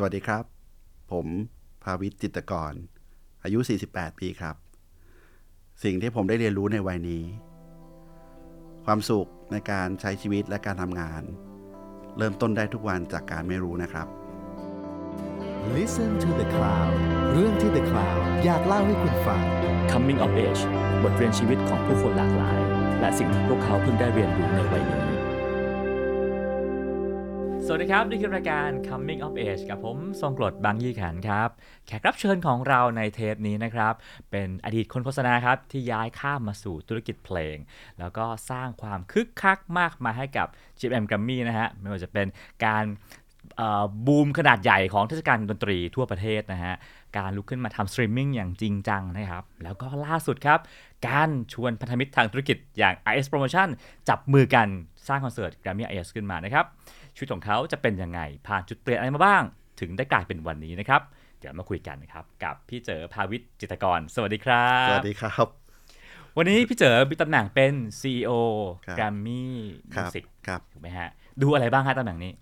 สวัสดีครับ ผมภาวิทย์จิตรกร อายุ 48 ปีครับ สิ่งที่ผมได้เรียนรู้ในวัยนี้ ความสุขในการใช้ชีวิตและการทำงาน เริ่มต้นได้ทุกวันจากการไม่รู้นะครับ Listen to the Cloud เรื่องที่ The Cloud อยากเล่าให้คุณฟัง Coming of Age บทเรียนชีวิตของผู้คนหลากหลาย และสิ่งที่พวกเขาเพิ่งได้เรียนรู้ในวัยนี้ สวัสดีครับ นี่คือรายการ Coming of Age กับผมทรงกลดบางยี่ขันครับ แขกรับเชิญของเราในเทปนี้นะครับ เป็นอดีตคนโฆษณาครับ ที่ย้ายข้ามมาสู่ธุรกิจเพลง แล้วก็สร้างความคึกคักมากมายให้กับ GMM Grammy นะฮะ ไม่ว่าจะเป็นการบูมขนาดใหญ่ของเทศกาลดนตรีทั่วประเทศนะฮะ การลุกขึ้นมาทำสตรีมมิ่งอย่างจริงจังนะครับ แล้วก็ล่าสุดครับ การชวนพันธมิตรทางธุรกิจอย่าง RS Promotion จับมือกันสร้างคอนเสิร์ต Grammy RS ขึ้นมานะครับ ชีวิตของเขาจะเป็นยังไง ผ่านจุดเปลี่ยนอะไรมาบ้าง ถึงได้กลายเป็นวันนี้นะครับ เดี๋ยวมาคุยกันนะครับ กับพี่เจ๋อภาวิต จิตรกร สวัสดีครับ สวัสดีครับ วันนี้พี่เจ๋อมีตำแหน่งเป็น CEO ครับ Grammy ครับ Music ครับถูกไหมฮะ ดูอะไรบ้างฮะตำแหน่งนี้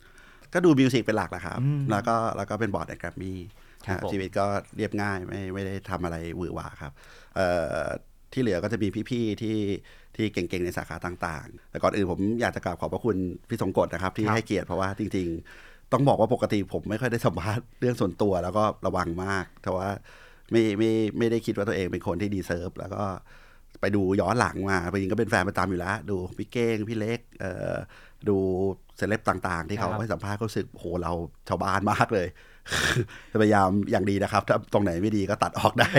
ก็ดู music เป็นหลักแหละครับอืมแล้วก็แล้วก็เป็นบอร์ดในแกรมมี่ครับผมชีวิตก็เรียบง่ายไม่ไม่ได้ทำอะไรหวือหวาครับเอ่อที่เหลือก็จะมีพี่ๆที่ ที่เก่งๆ ในสาขาต่างๆ แต่ก่อนอื่นผมอยากจะกราบขอบพระคุณพี่ทรงกลดนะครับ ที่ให้เกียรติเพราะว่าจริง ๆ ต้องบอกว่าปกติผมไม่ค่อยได้สัมภาษณ์เรื่องส่วนตัวแล้วก็ระวังมากแต่ว่าไม่ไม่ไม่ได้คิดว่าตัวเองเป็นคนที่ deserve แล้วก็ไปดูย้อนหลังมาจริงๆก็เป็นแฟนประจำอยู่แล้ว ดูพี่เก้งพี่เล็กเอ่อดูเซเลบต่างๆ ที่เขาครับให้สัมภาษณ์ก็รู้สึกโหเราชาวบ้านมากเลย พยายามอย่างดีนะครับ ถ้าตรงไหนไม่ดีก็ตัดออกได้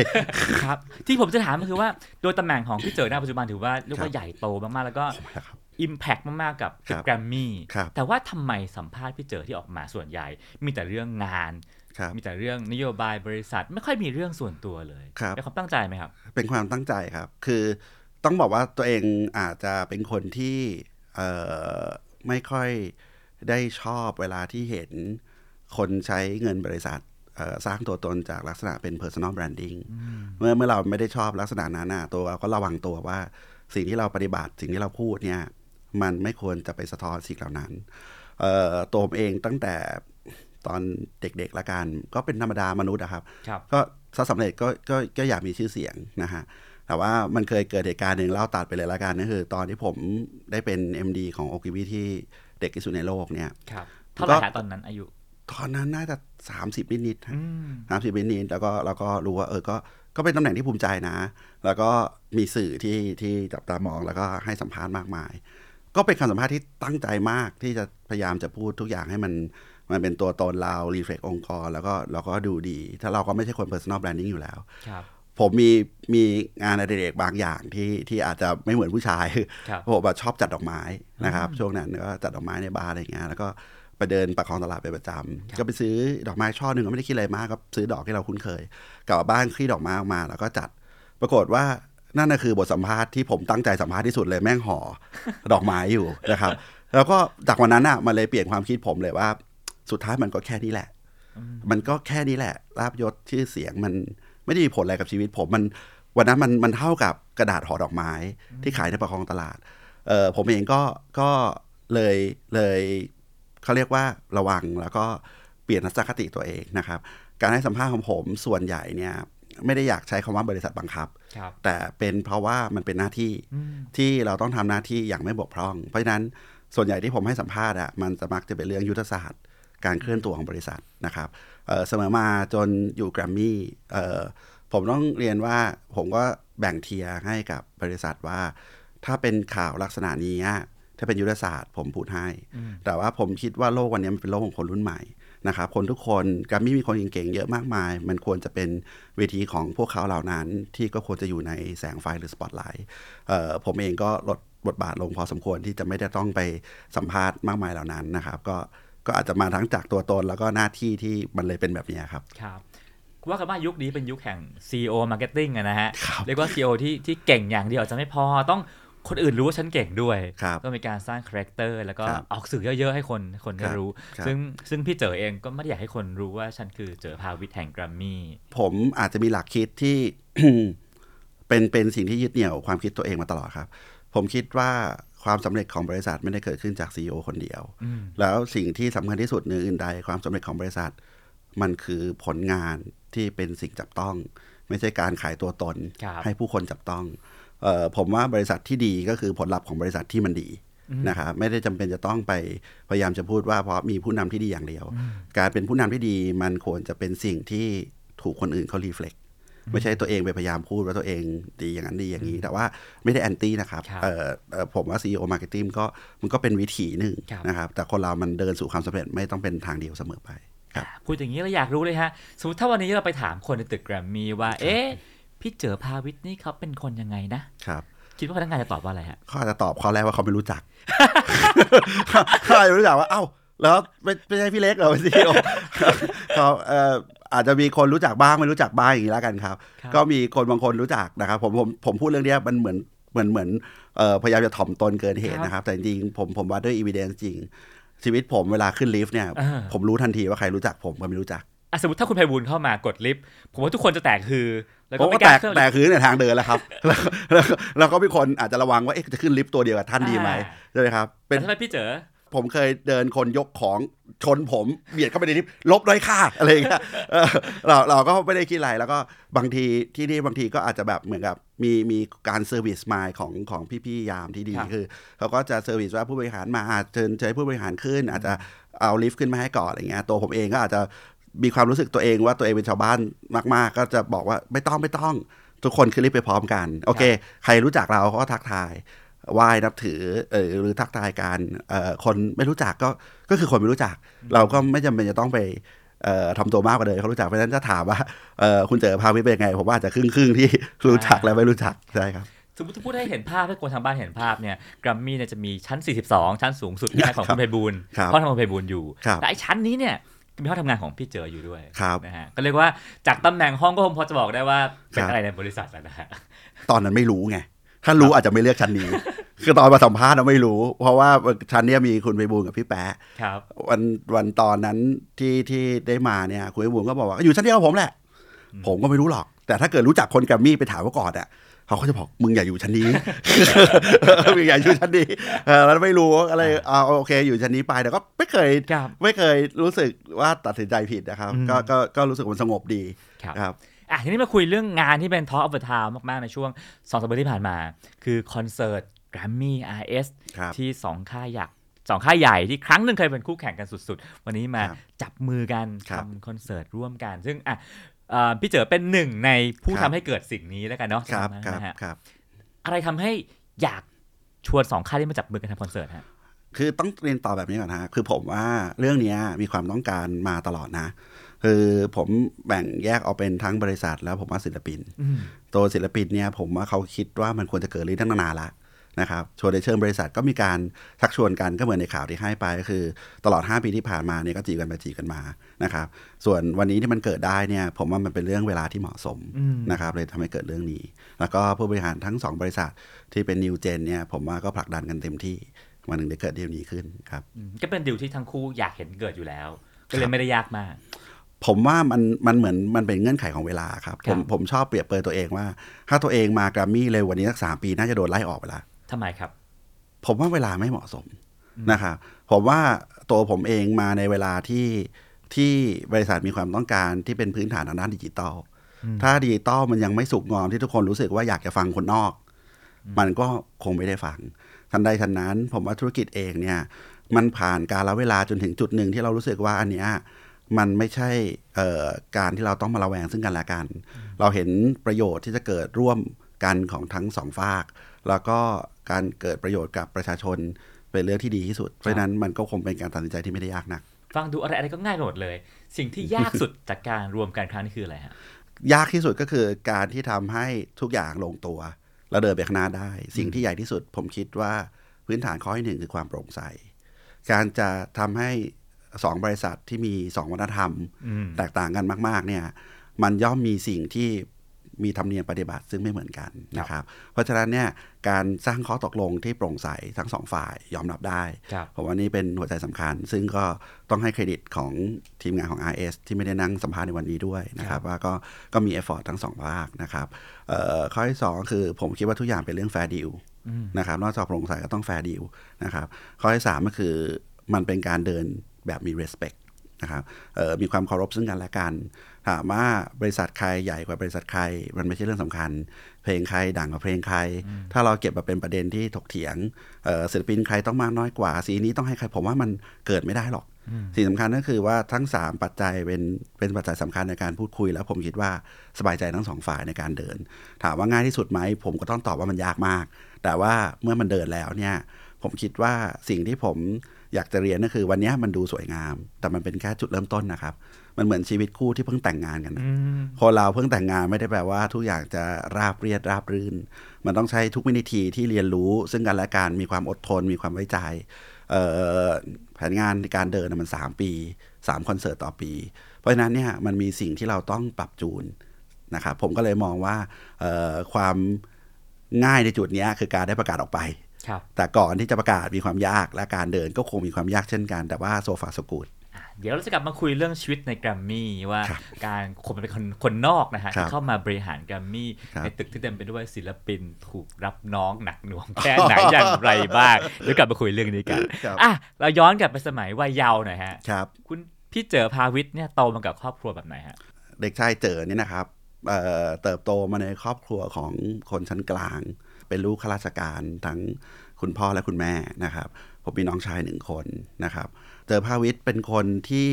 ครับ ที่ผมจะถามก็คือว่าโดยตำแหน่งของพี่เจอหน้าปัจจุบันถือว่าเรียกครัว่าบใหญ่โตมากๆแล้วก็ครับ Impact มาก ๆกับครับแกรมมี่ครับแต่ว่าทำไมสัมภาษณ์พี่เจอที่ออกมาส่วนใหญ่ มีแต่เรื่องงานครับมีแต่เรื่องนโยบายบริษัท ไม่ค่อยมีเรื่องส่วนตัวเลยครับเป็นความตั้งใจไหมครับ เป็นความตั้งใจครับ คือต้องบอกว่าตัวเองอาจจะเป็นคนที่เอ่อไม่ค่อยได้ชอบเวลาที่เห็น คนใช้เงินบริษัทเอ่อสร้างตัวตนจากลักษณะเป็น personal branding เมื่อเมื่อเราไม่ได้ชอบลักษณะนั้นน่ะตัวเราก็ระวังตัวว่าสิ่งที่เราปฏิบัติสิ่งที่เราพูดเนี่ยมันไม่ควรจะไปสะท้อนสิ่งเหล่านั้นเอ่อตัวผมเองตั้งแต่ตอนเด็กๆละกัน ก็เป็นธรรมดามนุษย์อะครับครับก็ถ้าสำเร็จก็ก็ก็อยากมีชื่อเสียงนะฮะแต่ว่ามันเคยเกิดเหตุการณ์หนึ่งเล่าตัดไปเลยละกันนั่นคือ ตอนที่ผมได้เป็น MD ของโอกิวิที่เด็กที่สุดในโลกเนี่ยครับเท่าไหร่ฮะตอนนั้นอายุ ตอนนั้นน่าจะ30นิดๆฮะอืมสามสิบนิดๆแล้วก็เราก็รู้ว่าเออก็ก็เป็นตำแหน่งที่ภูมิใจนะ แล้วก็มีสื่อที่ที่จับตามองแล้วก็ให้สัมภาษณ์มากมาย ก็เป็นคำสัมภาษณ์ที่ตั้งใจมากที่จะพยายามจะพูดทุกอย่างให้มันมันเป็นตัวตนเรา รีเฟกองค์กร แล้วก็เราก็ดูดี ถ้าเราก็ไม่ใช่คน personal branding อยู่แล้วครับผมมีมีงานอดิเรกบางอย่างที่ที่อาจจะไม่เหมือนผู้ชายครับผมแบบชอบจัดดอกไม้นะครับ ช่วงนั้นก็จัดดอกไม้ในบาร์อะไรอย่างเงี้ยแล้วก็ ไปเดินประคองตลาดเป็นประจำก็ไปซื้อดอกไม้ช่อหนึ่งก็ไม่ได้คิดอะไรมากก็ซื้อดอกที่เราคุ้นเคยกลับมาบ้านคลี่ดอกไม้ออกมาแล้วก็จัด ปรากฏว่านั่นน่ะคือบทสัมภาษณ์ที่ผมตั้งใจสัมภาษณ์ที่สุดเลยแม่งห่อดอกไม้อยู่นะครับ แล้วก็จากวันนั้นอะมันเลยเปลี่ยนความคิดผมเลยว่า สุดท้ายมันก็แค่นี้แหละ มันก็แค่นี้แหละลาบยศชื่อเสียงมันไม่ได้มีผลอะไรกับชีวิตผมมันวันนั้นมันมันเท่ากับกระดาษห่อดอกไม้ที่ขายในประคองตลาดเออผมเองก็ก็เลยเลย เขาเรียกว่าระวังแล้วก็เปลี่ยนทัศนคติตัวเองนะครับ การให้สัมภาษณ์ของผมส่วนใหญ่เนี่ยไม่ได้อยากใช้คำว่าบริษัทบังคับครับ แต่เป็นเพราะว่ามันเป็นหน้าที่อืมที่เราต้องทำหน้าที่อย่างไม่บกพร่อง เพราะฉะนั้นส่วนใหญ่ที่ผมให้สัมภาษณ์อะมันจะมักจะเป็นเรื่องยุทธศาสตร์ การเคลื่อนตัวของบริษัทนะครับเอ่อเสมอมาจนอยู่แกรมมี่เอ่อผมต้องเรียนว่าผมก็แบ่งเทียร์ให้กับบริษัทว่า ถ้าเป็นข่าวลักษณะนี้อะ ถ้าเป็นยุทธศาสตร์ ผมพูดให้ แต่ว่าผมคิดว่าโลกวันนี้มันเป็นโลกของคนรุ่นใหม่นะครับคนทุกคนแกรมมี่มีคนเก่งๆเยอะมากมาย มันควรจะเป็นเวทีของพวกเขาเหล่านั้น ที่ก็ควรจะอยู่ในแสงไฟหรือสปอตไลท์เอ่อผมเองก็ลดบทบาทลงพอสมควรที่จะไม่ได้ต้องไปสัมภาษณ์มากมายเหล่านั้นนะครับ ก็ก็อาจจะมาทั้งจากตัวตนแล้วก็หน้าที่ที่มันเลยเป็นแบบนี้ครับครับว่ากันว่ายุคนี้เป็นยุคแห่ง CEO Marketing อะนะฮะครับเรียกว่า CEO ที่ที่เก่งอย่างเดียวอาจจะไม่พอต้อง คนอื่นรู้ว่าฉันเก่งด้วยครับต้องมีการสร้าง character แล้วก็ครับออกสื่อเยอะ ๆ ให้คนคนได้ครับรู้ครับซึ่งซึ่งพี่เจ๋อเองก็ไม่ได้อยากให้คนรู้ว่าฉันคือเจ๋อภาวิตแห่งแกรมมี่ผมอาจจะมีหลักคิดที่เป็นเป็นสิ่งที่ยึดเหนี่ยวความคิดตัวเองมาตลอดครับ ผมคิดว่าความสำเร็จของบริษัทไม่ได้เกิดขึ้นจาก CEO คนเดียว แล้วสิ่งที่สำคัญที่สุดเหนืออื่นใดความสำเร็จของบริษัท มันคือผลงานที่เป็นสิ่งจับต้อง ไม่ใช่การขายตัวตนครับให้ผู้คนจับต้องเออ ผมว่าบริษัทที่ดีก็คือผลลัพธ์ของบริษัทที่มันดีนะครับไม่ได้จำเป็นจะต้องไปพยายามจะพูดว่าเพราะมีผู้นำที่ดีอย่างเดียว การเป็นผู้นำที่ดีมันควรจะเป็นสิ่งที่ถูกคนอื่นเขารีเฟล็กไม่ใช่ตัวเองไปพยายามพูดว่าตัวเองดีอย่างนั้นดีอย่างนี้ แต่ว่าไม่ได้แอนตี้นะครับครับเอ่อเอ่อผมว่า CEO Marketing ก็มันก็เป็นวิถีหนึ่งครับนะครับ แต่คนเรามันเดินสู่ความสำเร็จไม่ต้องเป็นทางเดียวเสมอไปครับพูดอย่างนี้เราอยากรู้เลยฮะสมมติถ้าวันนี้เราไปถามคนในตึกแกรมมี่ว่า เอ๊ะ พี่เจอพาวิทย์นี่เขาเป็นคนยังไงนะครับคิดว่าพนักงานจะตอบว่าอะไรฮะเขาอาจจะตอบข้อแรกว่าเขาไม่รู้จักเขาอาจจะไม่รู้จักว่าเอ้าแล้วไม่ไม่ใช่พี่เล็กเหรอเป็น CEO เขาเอ่ออาจจะมีคนรู้จักบ้างไม่รู้จักบ้างอย่างนี้แล้วกันครับครับก็มีคนบางคนรู้จักนะครับ ผมผมผมพูดเรื่องเนี้ยมันเหมือนเหมือนเหมือนเอ่อพยายามจะถ่อมตนเกินเหตุนะครับ แต่จริงๆผมผมว่าด้วยอีเวนซ์จริง ชีวิตผมเวลาขึ้นลิฟต์เนี่ยอ่าผมรู้ทันทีว่าใครรู้จักผมกับไม่รู้จักอะ สมมติถ้าคุณไพบูลย์เข้ามากดลิฟต์ผมว่าทุกคนจะแตกคือ แล้วผก็มไม่ก็กแตล้ากขึ้นแตกคือในทางเดินแล้วครับ แล้วแล้วแล้วก็มีคนอาจจะระวังว่าเอ๊ะจะขึ้นลิฟต์ตัวเดียวกับท่านดีไหมอ่าใช่ไหมครับ เป็แต่นถ้าเป็นพี่เจอผมเคยเดินคนยกของชนผมเบียดเข้าไปในลิฟต์ลบด้อยค่าอะไรอย่างเงี้ยเออเราเราก็ไม่ได้คิดอะไรแล้วก็บางทีที่นี่บางทีก็อาจจะแบบเหมือนกับมีมีการ service mind ของของพี่ๆยามที่ดีครับคือเขาก็จะ service ว่าผู้บริหารมาอาจเชิญเชิญผู้บริหารขึ้น อาจจะเอาลิฟต์ขึ้นมาให้ก่อนอะไรเงี้ยตัวผมเองก็อาจจะ มีความรู้สึกตัวเองว่าตัวเองเป็นชาวบ้านมาก ๆ ก็จะบอกว่าไม่ต้องไม่ต้อง ทุกคนขึ้นลิฟต์ไปพร้อมกัน โอเค ใครรู้จักเราเขาก็ทักทายไหว้นับถือเออหรือทักทายกันเอ่อคนไม่รู้จักก็ก็คือคนไม่รู้จัก เราก็ไม่จำเป็นจะต้องไปเอ่อทำตัวมากกว่าเดิมเขารู้จักเพราะฉะนั้นจะถามว่าเอ่อคุณเจอพาวิทย์เป็นยังไง ผมว่าอาจจะครึ่งครึ่งๆที่รู้จักและไม่รู้จักใช่ครับสมมติถ้าพูดให้เห็นภาพให้คนทางบ้านเห็นภาพเนี่ยแกรมมี่เนี่ยจะมีชั้น 42 ชั้นสูงสุดที่ของคุณไพบูลย์ครับห้องทำงานคุณไพบูลย์อยู่ครับแต่ไอ้ชั้นนี้เนี่ย มีห้องทำงานของพี่เจออยู่ด้วยครับนะฮะก็เรียกว่าจากตำแหน่งห้องก็คงพอจะบอกได้ว่าเป็นครับอะไรในบริษัทแล้วนะฮะตอนนั้นไม่รู้ไงถ้ารู้อาจจะไม่เลือกชั้นนี้ คือตอนมาสัมภาษณ์เราไม่รู้ เพราะว่าชั้นเนี้ยมีคุณไปบูลย์กับพี่แป๊ะครับวันวันตอนนั้นที่ที่ได้มาเนี่ยคุณไปบูลย์ก็บอกว่าอยู่ชั้นเดียวกับผมแหละ ผมก็ไม่รู้หรอก แต่ถ้าเกิดรู้จักคนแกรมมี่ไปถามเขาก่อนอะ เขาก็จะบอกมึงอย่าอยู่ชั้นนี้มึงอย่าอยู่ชั้นนี้เออแล้วไม่รู้อะไรอ่าโอเค อยู่ชั้นนี้ไปแต่ก็ไม่เคยครับไม่เคยรู้สึกว่าตัดสินใจผิดนะครับอืมก็ก็ก็รู้สึกมันสงบดีครับครับอะทีนี้มาคุยเรื่องงานที่เป็น Talk of the Town มากๆ ในช่วง2สัปดาห์ที่ผ่านมา คือคอนเสิร์ต Grammy RS ครับที่สองค่ายยักษ์สองค่ายใหญ่ที่ครั้งหนึ่งเคยเป็นคู่แข่งกันสุดๆ วันนี้มาครับจับมือกันครับทำคอนเสิร์ตร่วมกัน ซึ่งอะเอ่อ พี่เจอเป็นหนึ่งในผู้ครับทำให้เกิดสิ่งนี้แล้วกันเนาะครับนะครับฮะครับ อะไรทำให้อยากชวนสองค่ายที่มาจับมือกันทำคอนเสิร์ตฮะคือต้องเรียนต่อแบบนี้ก่อนนะคือผมว่าเรื่องเนี้ยมีความต้องการมาตลอดนะ คือผมแบ่งแยกออกเป็นทั้งบริษัทแล้วผมว่าศิลปินอืมตัวศิลปินเนี่ยผมว่าเขาคิดว่ามันควรจะเกิดเรื่องตั้งนานละ นะครับชวนในเชิงบริษัทก็มีการชักชวนกันก็เหมือนในข่าวที่ให้ไปก็คือ ตลอด 5 ปีที่ผ่านมาเนี่ยก็จีบกันไปจีบกันมานะครับ ส่วนวันนี้ที่มันเกิดได้เนี่ยผมว่ามันเป็นเรื่องเวลาที่เหมาะสมอืมนะครับเลยทำให้เกิดเรื่องนี้ แล้วก็ผู้บริหารทั้ง 2 บริษัทที่เป็นนิวเจนเนี่ยผมว่าก็ผลักดันกันเต็มที่วันหนึ่งได้เกิดเรื่องนี้ขึ้นครับอืมก็เป็นดิวที่ทั้งคู่อยากเห็นเกิดอยู่แล้ว ก็เลยไม่ได้ยากมาก ผมว่ามันมันเหมือนมันเป็นเงื่อนไขของเวลาครับ ผมครับผมชอบเปรียบเปรยตัวเองว่า ถ้าตัวเองมากรามี่เร็วกวันนี้สักสามปีน่าจะโดนไล่ออกไปแล้ว ทำไมครับ ผมว่าเวลาไม่เหมาะสมนะครับผมว่าตัวผมเองมาในเวลาที่ที่บริษัทมีความต้องการที่เป็นพื้นฐานทางด้านดิจิตอลถ้าดิจิตอลมันยังไม่สุกงอมที่ทุกคนรู้สึกว่าอยากจะฟังคนนอก มันก็คงไม่ได้ฟังทันใดทันนั้น ผมว่าธุรกิจเองเนี่ย มันผ่านการละเวลาจนถึงจุดหนึ่งที่เรารู้สึกว่าอันเนี้ยมันไม่ใช่เอ่อการที่เราต้องมาระแวงซึ่งกันและกัน เราเห็นประโยชน์ที่จะเกิดร่วมกันของทั้งสองฝาก แล้วก็การเกิดประโยชน์กับประชาชนเป็นเรื่องที่ดีที่สุด เพราะฉะนั้นมันก็คงเป็นการตัดสินใจที่ไม่ได้ยากนัก ฟังดูอะไรอะไรก็ง่ายไปหมดเลย สิ่งที่ยากสุดจากการรวมกันครั้งนี้คืออะไรฮะยากที่สุดก็คือการที่ทำให้ทุกอย่างลงตัวแล้วเดินไปข้างหน้าได้ สิ่งที่ใหญ่ที่สุดผมคิดว่าพื้นฐานข้อที่หนึ่งคือความโปร่งใส การจะทำให้สองบริษัทที่มีสองวัฒนธรรมอืมแตกต่างกันมาก ๆ เนี่ย มันย่อมมีสิ่งที่ มีธรรมเนียมปฏิบัติซึ่งไม่เหมือนกันนะครับ เพราะฉะนั้นเนี่ยการสร้างข้อตกลงที่โปร่งใสทั้งสองฝ่ายยอมรับได้ครับผมว่านี่เป็นหัวใจสำคัญ ซึ่งก็ต้องให้เครดิตของทีมงานของ RS ที่ไม่ได้นั่งสัมภาษณ์ในวันนี้ด้วยนะครับ ว่าก็ก็มี effort ทั้งสองภาคนะครับเอ่อข้อที่สองคือผมคิดว่าทุกอย่างเป็นเรื่อง fair deal นะครับนอกจากโปร่งใสก็ต้อง fair deal นะครับข้อที่สามก็คือมันเป็นการเดินแบบมี respect นะครับเอ่อมีความเคารพซึ่งกันและกัน ถามว่าบริษัทใครใหญ่กว่าบริษัทใคร มันไม่ใช่เรื่องสำคัญ เพลงใครดังกว่าเพลงใคร ถ้าเราเก็บมาเป็นประเด็นที่ถกเถียงเอ่อศิลปินใครต้องมากน้อยกว่า สีนี้ต้องให้ใครผมว่ามันเกิดไม่ได้หรอก สิ่งสำคัญก็คือว่าทั้ง 3 ปัจจัยเป็นเป็นปัจจัยสำคัญในการพูดคุย แล้วผมคิดว่าสบายใจทั้งสองฝ่ายในการเดิน ถามว่าง่ายที่สุดไหมผมก็ต้องตอบว่ามันยากมาก แต่ว่าเมื่อมันเดินแล้วเนี่ยผมคิดว่าสิ่งที่ผมอยากจะเรียนก็คือวันนี้มันดูสวยงาม แต่มันเป็นแค่จุดเริ่มต้นนะครับ มันเหมือนชีวิตคู่ที่เพิ่งแต่งงานกันนะคนเราเพิ่งแต่งงานไม่ได้แปลว่า ทุกอย่างจะราบเรียดราบรื่น มันต้องใช้ทุกวินาทีที่เรียนรู้ ซึ่งกันและกันมีความอดทน มีความไว้ใจเอ่อแผนงานในการเดินนะมัน 3 ปี 3 คอนเสิร์ตต่อปี เพราะฉะนั้นเนี่ยมันมีสิ่งที่เราต้องปรับจูนนะครับผมก็เลยมองว่าเอ่อความง่ายในจุดเนี้ยคือการได้ประกาศออกไปครับแต่ก่อนที่จะประกาศมีความยากและการเดินก็คงมีความยากเช่นกัน แต่ว่าโซฟาสกูดอะ เดี๋ยวเราจะกลับมาคุยเรื่องชีวิตในแกรมมี่ว่าครับการคนเป็นคนคนนอกนะฮะครับที่เข้ามาบริหารแกรมมี่ครับในตึกที่เต็มไปด้วยศิลปินถูกรับน้องหนักหน่วงแค่ไหนอย่างไรบ้างเดี๋ยวกลับมาคุยเรื่องนี้กันครับอะเราย้อนกลับไปสมัยวัยเยาว์หน่อยฮะครับคุณพี่เจอพาวิทย์เนี่ยโตมากับครอบครัวแบบไหนฮะเด็กชายเจอเนี่ยนะครับเอ่อเติบโตมาในครอบครัวของคนชั้นกลาง เป็นลูกข้าราชการทั้งคุณพ่อและคุณแม่นะครับ ผมมีน้องชายหนึ่งคนนะครับ เจอภาวิทย์เป็นคนที่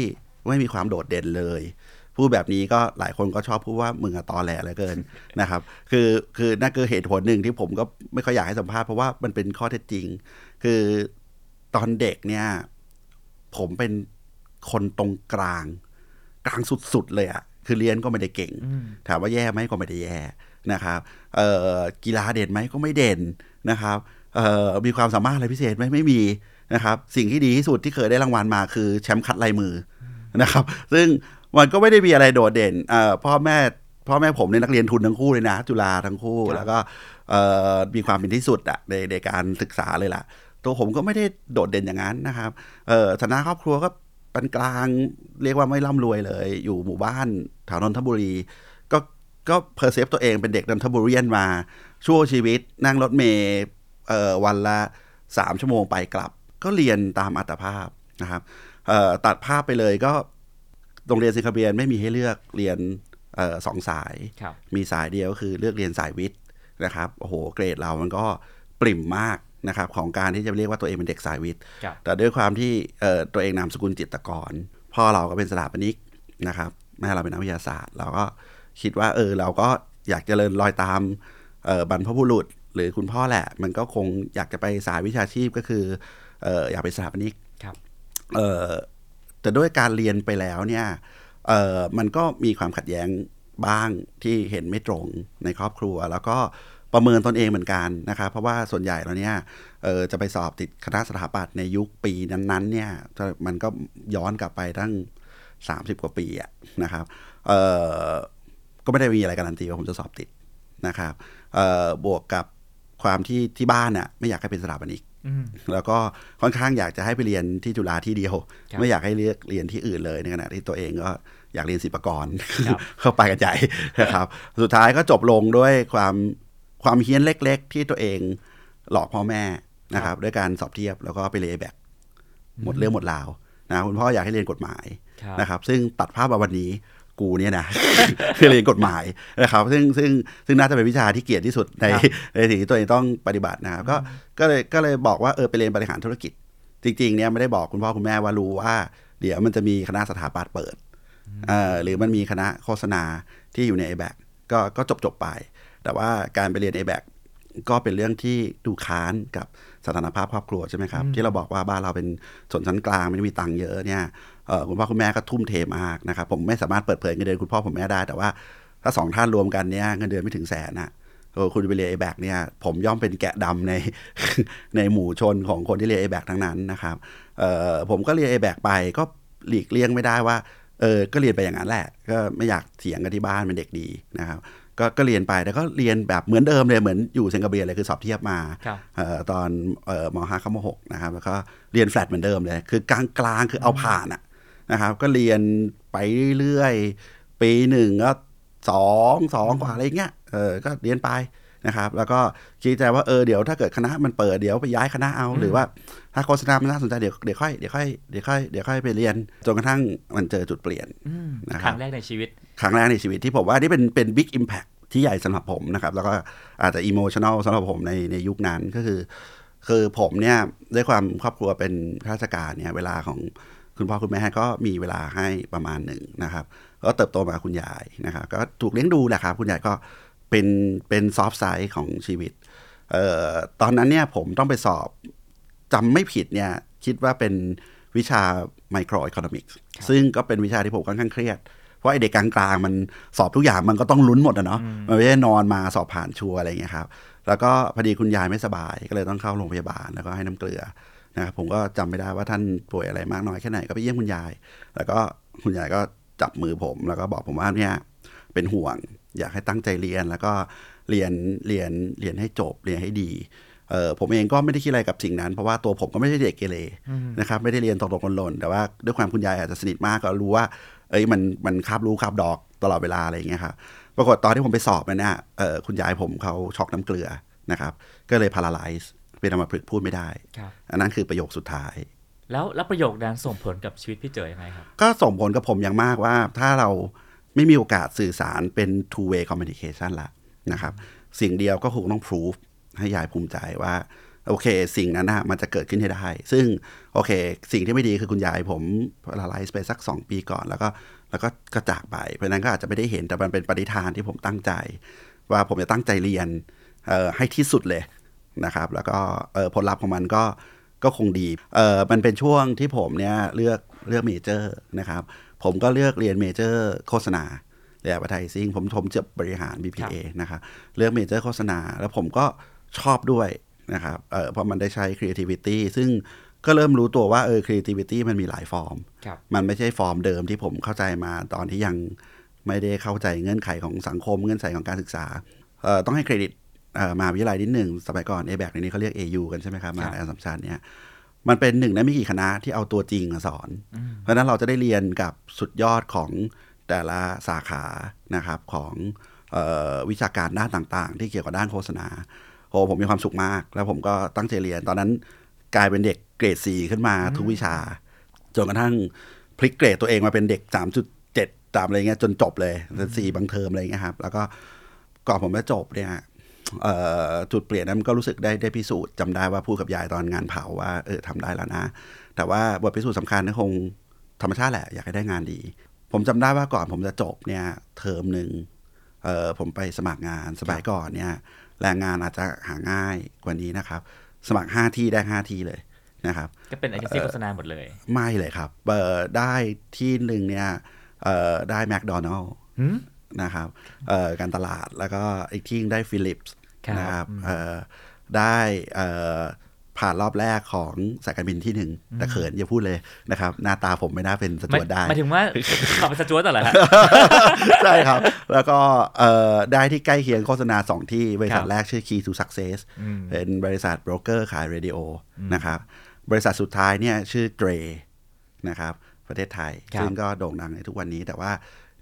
ไม่มีความโดดเด่นเลย พูดแบบนี้ก็หลายคนก็ชอบพูดว่ามึงอะตอแหลเหลือเกินนะครับ คือคือนั่นคือเหตุผลหนึ่งที่ผมก็ไม่ค่อยอยากให้สัมภาษณ์เพราะว่ามันเป็นข้อเท็จจริง คือตอนเด็กเนี่ยผมเป็นคนตรงกลาง กลางสุดๆเลยอะคือเรียนก็ไม่ได้เก่ง ถามว่าแย่ไหมก็ไม่ได้แย่นะครับเอ่อกีฬาเด่นไหมก็ไม่เด่นนะครับเอ่อมีความสามารถอะไรพิเศษไหมไม่มี นะครับสิ่งที่ดีที่สุดที่เคยได้รางวัลมาคือแชมป์คัดลายมืออนะครับ ซึ่งมันก็ไม่ได้มีอะไรโดดเด่นเอ่อพ่อแม่พ่อแม่ผมเนี่ยนักเรียนทุนทั้งคู่เลยนะ จุฬาทั้งคู่ครับแล้วก็เอ่อมีความเป็นที่สุดอะในในการศึกษาเลยล่ะ ตัวผมก็ไม่ได้โดดเด่นอย่างนั้นนะครับเอ่อฐานะครอบครัวก็ปานกลางเรียกว่าไม่ร่ำรวยเลย อยู่หมู่บ้านแถวนนทบุรี ก็ก็ perceive ตัวเองเป็นเด็กนนทบุรีมาชั่วชีวิตนั่งรถเมล์เอ่อวันละสามชั่วโมงไปกลับ ก็เรียนตามอัตภาพนะครับเอ่อตัดภาพไปเลยก็โรงเรียนสิงคโปร์ไม่มีให้เลือกเรียนเอ่อสองสายครับมีสายเดียวก็คือเลือกเรียนสายวิทย์นะครับโอ้โหเกรดเรามันก็ปริ่มมากนะครับของการที่จะเรียกว่าตัวเองเป็นเด็กสายวิทย์ครับแต่ด้วยความที่เอ่อตัวเองนามสกุลจิตรกร พ่อเราก็เป็นสถาปนิกนะครับแม่เราเป็นนักวิทยาศาสตร์ เราก็คิดว่าเออเราก็อยากเจริญรอยตามเอ่อบรรพบุรุษ หรือคุณพ่อแหละ มันก็คงอยากจะไปสายวิชาชีพก็คือเอ่ออยากเป็นสถาปนิกครับเอ่อแต่ด้วยการเรียนไปแล้วเนี่ยเอ่อมันก็มีความขัดแย้งบ้างที่เห็นไม่ตรงในครอบครัว แล้วก็ประเมินตนเองเหมือนกันนะครับ เพราะว่าส่วนใหญ่แล้วเนี่ยเอ่อจะไปสอบติดคณะสถาปัตย์ในยุคปีนั้นๆเนี่ยมันก็ย้อนกลับไปตั้ง 30 กว่าปีอะนะครับเอ่อก็ไม่ได้มีอะไรการันตีว่าผมจะสอบติดนะครับเอ่อบวกกับความที่ที่บ้านน่ะไม่อยากให้เป็นสถาปนิกอืม แล้วก็ค่อนข้างอยากจะให้ไปเรียนที่จุฬาที่เดียวครับไม่อยากให้เลือกเรียนที่อื่นเลยในขณะที่ตัวเองก็อยากเรียนศิลปากรครับเข้าไปกันใหญ่นะครับ สุดท้ายก็จบลงด้วยความความเฮี้ยนเล็ก ๆ ที่ตัวเองหลอกพ่อแม่นะครับด้วยการสอบเทียบแล้วก็ไปเรียนแบกหมดเรื่องหมดราวนะคุณพ่ออยากให้เรียนกฎหมายครับนะครับ ซึ่งตัดภาพมาวันนี้ กูเนี่ยนะคือเรียนกฎหมายนะครับซึ่งซึ่งซึ่งน่าจะเป็นวิชาที่เกลียดที่สุดในครับในสิ่งที่ตัวเองต้องปฏิบัตินะครับก็ก็เลยก็เลยบอกว่าเออไปเรียนบริหารธุรกิจ จริงๆเนี่ยไม่ได้บอกคุณพ่อคุณแม่ว่ารู้ว่า เดี๋ยวมันจะมีคณะสถาปัตย์เปิดเอ่อหรือมันมีคณะโฆษณาที่อยู่ใน a b a c ก็ก็จบจบๆไป แต่ว่าการไปเรียน a b a c ก็เป็นเรื่องที่ดูค้านกับสถานภาพครอบครัวใช่ไหมครับ ที่เราบอกว่าบ้านเราเป็นชนชั้นกลางไม่ได้มีตังค์เยอะเนี่ยเอ่อ คุณพ่อคุณแม่ก็ทุ่มเทมากนะครับผมไม่สามารถเปิดเผยเงินเดือนคุณพ่อผมแม่ได้แต่ว่าถ้าสองท่านรวมกันเนี่ยเงินเดือนไม่ถึงแสนนะเออคุณไปเรียน a b a c เนี่ยผมย่อมเป็นแกะดำในในหมู่ชนของคนที่เรียน a b a c ทั้งนั้นนะครับเอ่อผมก็เรียน a b a c ไปก็หลีกเลี่ยงไม่ได้ว่าเออก็เรียนไปอย่างนั้นแหละ ก็ไม่อยากเถียงกันที่บ้านเป็นเด็กดีนะครับก็ก็เรียนไปแต่ก็เรียนแบบเหมือนเดิมเลยเหมือนอยู่เซงกาเบียเลยคือสอบเทียบมาครับเอ่อตอนเอ่อมห้าเข้ามหกนะครับแล้วก็เรียนแฟลตเหมือนเดิมเลย คือกลางกลางๆคือเอาผ่านอะ นะครับ ก็เรียนไปเรื่อยๆปีหนึ่งก็สองสองกว่าอะไรเงี้ยเออก็เรียนไปนะครับ แล้วก็คิดใจว่าเออเดี๋ยวถ้าเกิดคณะมันเปิดเดี๋ยวไปย้ายคณะเอาหรือว่า ถ้าโฆษณามันน่าสนใจเดี๋ยวเดี๋ยวค่อยเดี๋ยวค่อยเดี๋ยวค่อยเดี๋ยวค่อยไปเรียนจนกระทั่งมันเจอจุดเปลี่ยนอืมนะคครับครั้งแรกในชีวิต ครั้งแรกในชีวิตที่ผมว่านี่เป็นเป็น big impact ที่ใหญ่สำหรับผมนะครับ แล้วก็อาจจะอิโมชัน a ลสำหรับผมในในยุคนั้นก็คือ คือผมเนี่ยด้วยความครอบครัวเป็นข้าราชการเนี่ยเวลาของ คุณพ่อคุณแม่ก็มีเวลาให้ประมาณหนึ่งนะครับก็เติบโตมากับคุณยายนะครับก็ถูกเลี้ยงดูแหละครับคุณยายก็เป็นเป็น soft side ของชีวิตเอ่อตอนนั้นเนี่ยผมต้องไปสอบจำไม่ผิดเนี่ยคิดว่าเป็นวิชาไมโครอี o ค o นมิกส์ซึ่งก็เป็นวิชาที่ผมค่อนข้างเครียด เพราะไอเด็กกลางๆ มันสอบทุกอย่างมันก็ต้องลุ้นหมดอะเนาะมันไม่ได้นอนมาสอบผ่านชัวร์อะไรอย่างเงี้ยครับ แล้วก็พอดีคุณยายไม่สบายก็เลยต้องเข้าโรงพยาบาลแล้วก็ให้น้ำเกลือ นะครับผมก็จำไม่ได้ว่าท่านป่วยอะไรมากน้อยแค่ไหนก็ไปเยี่ยมคุณยาย แล้วก็คุณยายก็จับมือผมแล้วก็บอกผมว่าเนี่ยเป็นห่วง อยากให้ตั้งใจเรียนแล้วก็เรียนเรียนเรียนให้จบเรียนให้ดีเออผมเองก็ไม่ได้คิดอะไรกับสิ่งนั้น เพราะว่าตัวผมก็ไม่ได้เด็กเกเรนะครับไม่ได้เรียนตกตกหล่นๆแต่ว่าด้วยความคุณยายอาจจะสนิทมากก็รู้ว่า เอ้ยมันมันคาบรู้คาบดอกตลอดเวลาอะไรอย่างเงี้ยครับปรากฏตอนที่ผมไปสอบมันเนี่ยเออคุณยายผมเขาช็อกน้ำเกลือนะครับ ก็เลยพาราไลซ์ เป็นอัมพฤกษ์พูดไม่ได้ครับอันนั้นคือประโยคสุดท้าย แล้วแล้วประโยคนั้นส่งผลกับชีวิตพี่เจอยังไงครับ ก็ส่งผลกับผมอย่างมากว่า ถ้าเราไม่มีโอกาสสื่อสารเป็น two way communication ละนะครับ สิ่งเดียวก็คงต้อง prove ให้ยายภูมิใจว่าโอเค สิ่งนั้นนะมันจะเกิดขึ้นให้ได้ ซึ่งโอเค สิ่งที่ไม่ดีคือคุณยายผมละลายไปสัก 2 ปีก่อน แล้วก็แล้วก็ก็จากไป เพราะฉะนั้นก็อาจจะไม่ได้เห็นแต่มันเป็นปฏิฐานที่ผมตั้งใจ ว่าผมจะตั้งใจเรียนเอ่อให้ที่สุดเลย นะครับ แล้วก็เอ่อผลลัพธ์ของมันก็ก็คงดีเอ่อมันเป็นช่วงที่ผมเนี่ยเลือกเลือก major นะครับ ผมก็เลือกเรียน major โฆษณาเรียน advertising ผมผมจบบริหาร BBA นะครับเลือก major โฆษณา แล้วผมก็ชอบด้วยนะครับเออเพราะมันได้ใช้ creativity ซึ่งก็เริ่มรู้ตัวว่าเออ creativity มันมีหลายฟอร์มครับมันไม่ใช่ฟอร์มเดิมที่ผมเข้าใจมาตอนที่ยังไม่ได้เข้าใจเงื่อนไขของสังคมเงื่อนไขของการศึกษาเอ่อต้องให้เครดิตเอ่อ มหาวิทยาลัยนิดหนึ่งสมัยก่อน a b a c ในนี้เขาเรียก AU กันใช่ไหมครับมหาวิทยาลัยอัสสัมชัญเนี่ยมันเป็นหนึ่งในไม่กี่คณะที่เอาตัวจริงมาสอน เพราะฉะนั้นเราจะได้เรียนกับสุดยอดของแต่ละสาขานะครับของเออวิชาการด้านต่างๆ ที่เกี่ยวกับด้านโฆษณาโอ้ผมมีความสุขมาก แล้วผมก็ตั้งใจเรียน ตอนนั้นกลายเป็นเด็กเกรดสี่ขึ้นมาทุกวิชา จนกระทั่งพลิกเกรดตัวเองมาเป็นเด็ก 3.7ตามอะไรเงี้ยจนจบเลยสี่บางเทอมอะไรเงี้ยครับ แล้วก็ก่อนผมจะจบเนี่ยเอ่อ จุดเปลี่ยนนั้นมันก็รู้สึกได้ได้พิสูจน์จำได้ว่าพูดกับยายตอนงานเผาว่าเออทำได้แล้วนะ แต่ว่าบทพิสูจน์สำคัญก็คงธรรมชาติแหละ อยากให้ได้งานดี ผมจำได้ว่าก่อนผมจะจบเนี่ยเทอมหนึ่งเออผมไปสมัครงานสมัยก่อนเนี่ยแรงงานอาจจะหาง่ายกว่านี้นะครับ สมัคร 5 ที่ได้ 5 ที่เลยนะครับ ก็เป็นเอเจนซี่โฆษณาหมดเลย ไม่เลยครับเออได้ที่หนึ่งเนี่ยเออได้แมคโดนัลล์หืม นะครับเอ่อการตลาดแล้วก็อีกที่หนึ่งได้ Philips ครับนะครับเอ่อได้เอ่อผ่านรอบแรกของสายการบินที่หนึ่งแต่เขินอย่าพูดเลยนะครับ หน้าตาผมไม่น่าเป็นสจ๊วตได้หมายถึงว่าขับเป็นสจ๊วตเหรอฮะใช่ครับ แล้วก็เอ่อได้ที่ใกล้เคียงโฆษณาสองที่ ครับบริษัทรับแรกชื่อ Key to Success อืมเป็นบริษัทโบรกเกอร์ขายเรดิโอนะครับ บริษัทสุดท้ายเนี่ยชื่อเ r รนะครับ ประเทศไทยครับซึ่งก็โด่งดังในทุกวันนี้แต่ว่า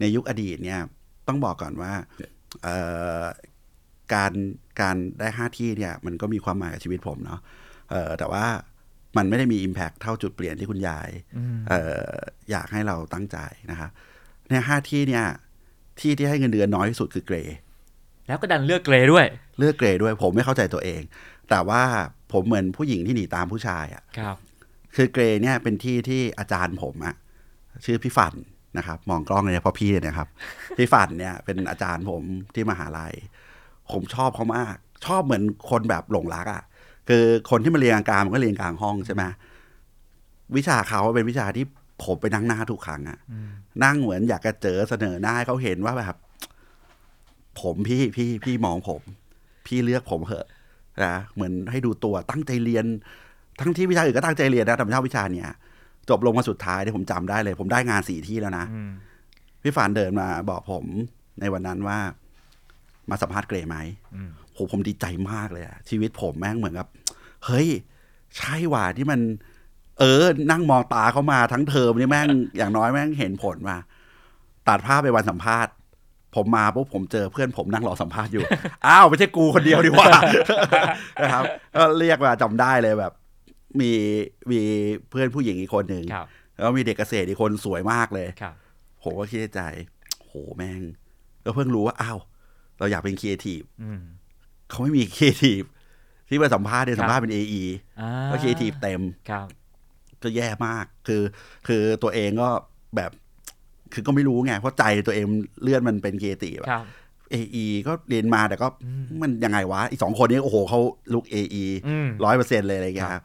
ในยุคอดีตเนี่ย ต้องบอกก่อนว่าเอ่อการการได้ห้าที่เนี่ยมันก็มีความหมายกับชีวิตผมเนาะเอ่อแต่ว่ามันไม่ได้มี Impact เท่าจุดเปลี่ยนที่คุณยายเอ่ออยากให้เราตั้งใจนะครับเนี่ยห้าที่เนี่ย ที่ที่ให้เงินเดือนน้อยที่สุดคือเกรแล้วก็ดันเลือกเกรย์ด้วย เลือกเกรดด้วย ผมไม่เข้าใจตัวเอง แต่ว่าผมเหมือนผู้หญิงที่หนีตามผู้ชายอะ่ะครับ คือเกรดเนี่ยเป็นที่ที่อาจารย์ผมอะ่ะชื่อพี่ฝัน นะครับ มองกล้องเลยนะเพราะพี่เนี่ยนะครับ พี่ฝันเนี่ยเป็นอาจารย์ผมที่มหาลัย ผมชอบเขามาก ชอบเหมือนคนแบบหลงรักอะ่ะ คือคนที่มาเรียนกลางมันก็เรียนกลางห้องใช่ไหมวิชาเขาเป็นวิชาที่ผมไปนั่งหน้าทุกครั้งอะ่ะ นั่งเหมือนอยากจะเจอเสนอหน้าให้เขาเห็นว่าแบบ ผมพี่พี่พี่มองผม พี่เลือกผมเหอะนะเหมือนให้ดูตัวตั้งใจเรียน ทั้งที่วิชาอื่นก็ตั้งใจเรียนนะแต่ผมชอบวิชาเนี้ย จบลงมาสุดท้ายที่ยผมจำได้เลย ผมได้งานสี่ที่แล้วนะอืมพี่ฟานเดินมาบอกผมในวันนั้นว่า มาสัมภาษณ์เกรย์ไหมอืมโหผมดีใจมากเลยอะชีวิตผมแม่งเหมือนกับ เฮ้ย ใช่ว่ะที่มัน เออ นั่งมองตาเขามาทั้งเทอมนี่แม่งอย่างน้อยแม่งเห็นผลมาตัดภาพไปวันสัมภาษณ์ ผมมาปุ๊บผมเจอเพื่อนผมนั่งรอสัมภาษณ์อยู่ อ้าว ไม่ใช่กูคนเดียวดีกว่านะครับก็เรียกมาจำได้เลยแบบ มีมีเพื่อนผู้หญิงอีกคนหนึ่งครับแล้วมีเด็กเกษตรอีกคนสวยมากเลยครับผมก็คิดในใจ โหแม่ง ก็เพิ่งรู้ว่าอ้าวเราอยากเป็นครีเอทีฟอืมเขาไม่มีครีเอทีฟที่มาสัมภาษณ์เนี่ยครับสัมภาษณ์เป็น AE อ่าก็ครีเอทีฟเต็มครับก็แย่มาก คือ คือตัวเองก็แบบ คือก็ไม่รู้ไง เพราะใจตัวเองเลือดมันเป็นครีเอทีฟครับเอก็เรียนมาแต่ก็อืมมันยังไงวะอีกสองคนนี้โอ้โหเขาลุก AE อืมร้อยเปอร์เซ็นเลยอะไรอย่างเงี้ยครับ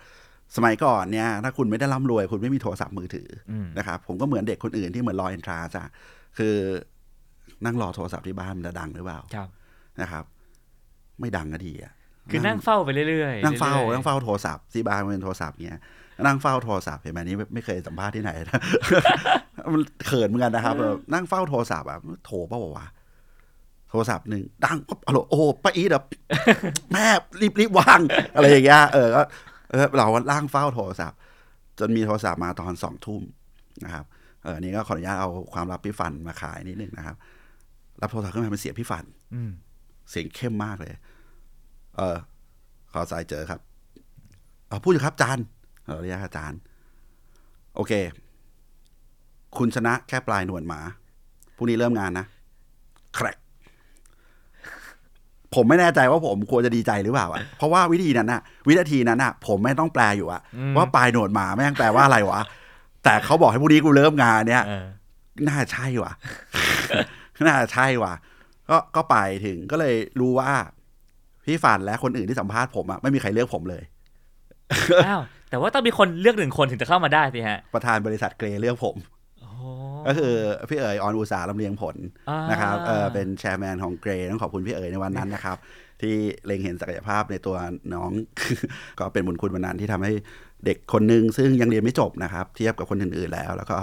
สมัยก่อนเนี่ยถ้าคุณไม่ได้ร่ำรวย คุณไม่มีโทรศัพท์มือถืออืมนะครับผมก็เหมือนเด็กคนอื่นที่เหมือนรอเอนทรานซ์อะคือนั่งรอโทรศัพท์ที่บ้านมันจะดังหรือเปล่าครับนะครับ ไม่ดังก็ดีอะคือนั่งเฝ้าไปเรื่อยๆ นั่งเฝ้ารื่อยๆนั่งเฝ้าโทรศัพท์ที่บ้านมันเป็นโทรศัพท์เงี้ย นั่งเฝ้าโทรศัพท์เห็นไหมอันนี้ไม่ไม่เคยสัมภาษณ์ที่ไหนนะมันเขินเหมือนกันนะครับแบบนั่งเฝ้าโทรศัพท์อะโทรเปล่าวะโทรศัพท์หนึ่งดังปั๊บฮัลโหลโอ้ป้าอีดแบบแม่รีบรีบวาง อะไรอย่างเงี้ยเออก็ เออเราล่างเฝ้าโทรศัพท์ จนมีโทรศัพท์มาตอนสองทุ่มนะครับเอออันนี้ก็ขออนุญาตเอาความลับพี่ฟันมาขายนิดนึงนะครับ รับโทรศัพท์ขึ้นมาเป็นเสียงพี่ฟันอืมเสียงเข้มมากเลย เออขอสายเจอครับเออพูดอยู่ครับอาจารย์เราเรียกอาจารย์ โอเค คุณชนะแค่ปลายหนวดหมาพรุ่งนี้เริ่มงานนะแครก ผมไม่แน่ใจว่าผมควรจะดีใจหรือเปล่าอะเพราะว่าวิธีนั้นอะวินาทีนั้นอะผมไม่ต้องแปลอยู่อะอืมว่าปลายหนวดหมาแม่งแปลว่าอะไรวะ แต่เขาบอกให้พรุ่งนี้กูเริ่มงานเนี่ยเออน่าใช่ว่ะ น่าใช่ว่ะ ก็ก็ไปถึงก็เลยรู้ว่า พี่ฝันและคนอื่นที่สัมภาษณ์ผมอะไม่มีใครเลือกผมเลยอ้าวแต่ว่าต้องมีคนเลือกหนึ่งคนถึงจะเข้ามาได้สิฮะ ประธานบริษัทเกรเลือกผมโอ้ ก็คือพี่เอ๋ยออนอุตสาห์ลำเลียงผลอ่านนะครับเออเป็นแชร์แมนของเกรต้องขอบคุณพี่เอ๋ยในวันนั้นนะครับ ที่เล็งเห็นศักยภาพในตัวน้อง ก็เป็นบุญคุณวันนั้นที่ทำให้เด็กคนหนึ่งซึ่งยังเรียนไม่จบนะครับ เทียบกับคนอื่นๆแล้ว แล้วก็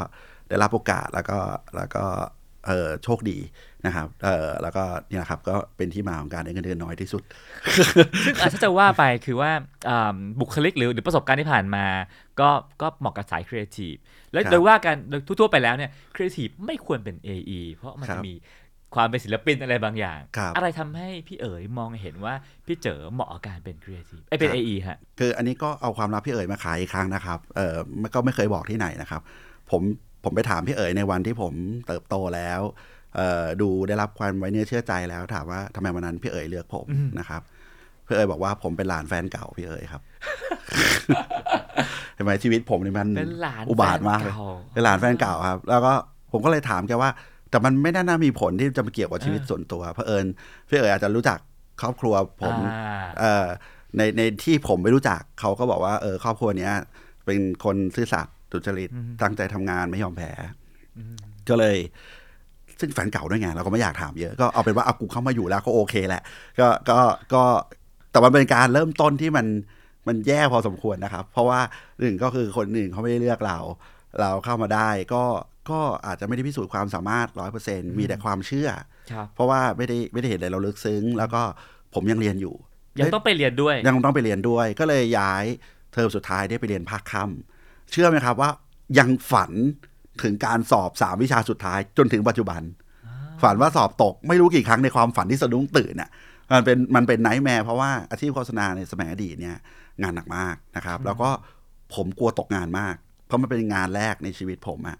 ได้รับโอกาสแล้วก็แล้วก็เออโชคดี นะครับ เออแล้วก็เนี่ยนะครับก็เป็นที่มาของการได้เงินเดือนน้อยที่สุด ซึ่งอาจจะถ้าจะว่าไปคือว่าอ่าบุคลิกหรือหรือประสบการณ์ที่ผ่านมา ก็ก็เหมาะกับสายครีเอทีฟแล้วครับโดยว่ากันโดยทั่วๆไปแล้วเนี่ยครีเอทีฟไม่ควรเป็น AE เพราะครับมันครัจะบมีความเป็นศิลปินอะไรบางอย่างครับอะไรทำให้พี่เจ๋อมองเห็นว่าพี่เจอเหมาะกับการเป็นครีเอทีฟไอยเป็น AE ฮะ คืออันนี้ก็เอาความลับพี่เอ๋ยมาขายอีกครั้งนะครับ เออมันก็ไม่เคยบอกที่ไหนนะครับ ผมผมไปถามพี่เอ๋ยในวันที่ผมเติบโตแล้วเอ่อ ดูได้รับความไว้เนื้อเชื่อใจแล้วถามว่าทำไมวันนั้นพี่เอ๋ยเลือกผมอืมนะครับพี่เอ๋ยบอกว่าผมเป็นหลานแฟนเก่าพี่เอ๋ยครับเห็นไหมชีวิตผมนี่มันเป็นหลานอุบาทมากเลยแฟนเก่าเป็นหลานแฟนเก่าครับ แล้วก็ผมก็เลยถามแกว่า แต่มันไม่น่ามีผลที่จะมาเกี่ยวกับชีวิตส่วนตัวเพราะเอิญพี่เอ๋ยอาจจะรู้จักครอบครัวผมอ่าเอ่อในในที่ผมไม่รู้จักเขาก็บอกว่าเออครอบครัวเนี้ย เป็นคนซื่อสัตย์สุจริตอืมตั้งใจทำงานไม่ยอมแพ้อืมก็เลย ซึ่งแฟนเก่าด้วยไงเราก็ไม่อยากถามเยอะก็เอาเป็นว่าเอากูเข้ามาอยู่แล้วก็โอเคแหละ ก็ก็ก็แต่มันเป็นการเริ่มต้นที่มันมันแย่พอสมควรนะครับ เพราะว่าหนึ่งก็คือคนหนึ่งเขาไม่ได้เลือกเรา เราเข้ามาได้ก็ก็อาจจะไม่ได้พิสูจน์ความสามารถร้อยเปอร์เซ็นมีแต่ความเชื่อครับเพราะว่าไม่ได้ไม่ได้เห็นอะไรเราลึกซึ้ง แล้วก็ผมยังเรียนอยู่ ยังต้องไปเรียนด้วย ยังต้องไปเรียนด้วย ก็เลยย้ายเทอมสุดท้ายได้ไปเรียนภาคค่ำเชื่อไหมครับว่ายังฝัน ถึงการสอบสามวิชาสุดท้ายจนถึงปัจจุบัน ฝันว่าสอบตกไม่รู้กี่ครั้งในความฝันที่สะดุ้งตื่นน่ะมันเป็นมันเป็นไนท์แมร์เพราะว่าอาชีพโฆษณาในสมัยอดีตเนี่ยงานหนักมากนะครับ แล้วก็ผมกลัวตกงานมาก เพราะมันเป็นงานแรกในชีวิตผมอะ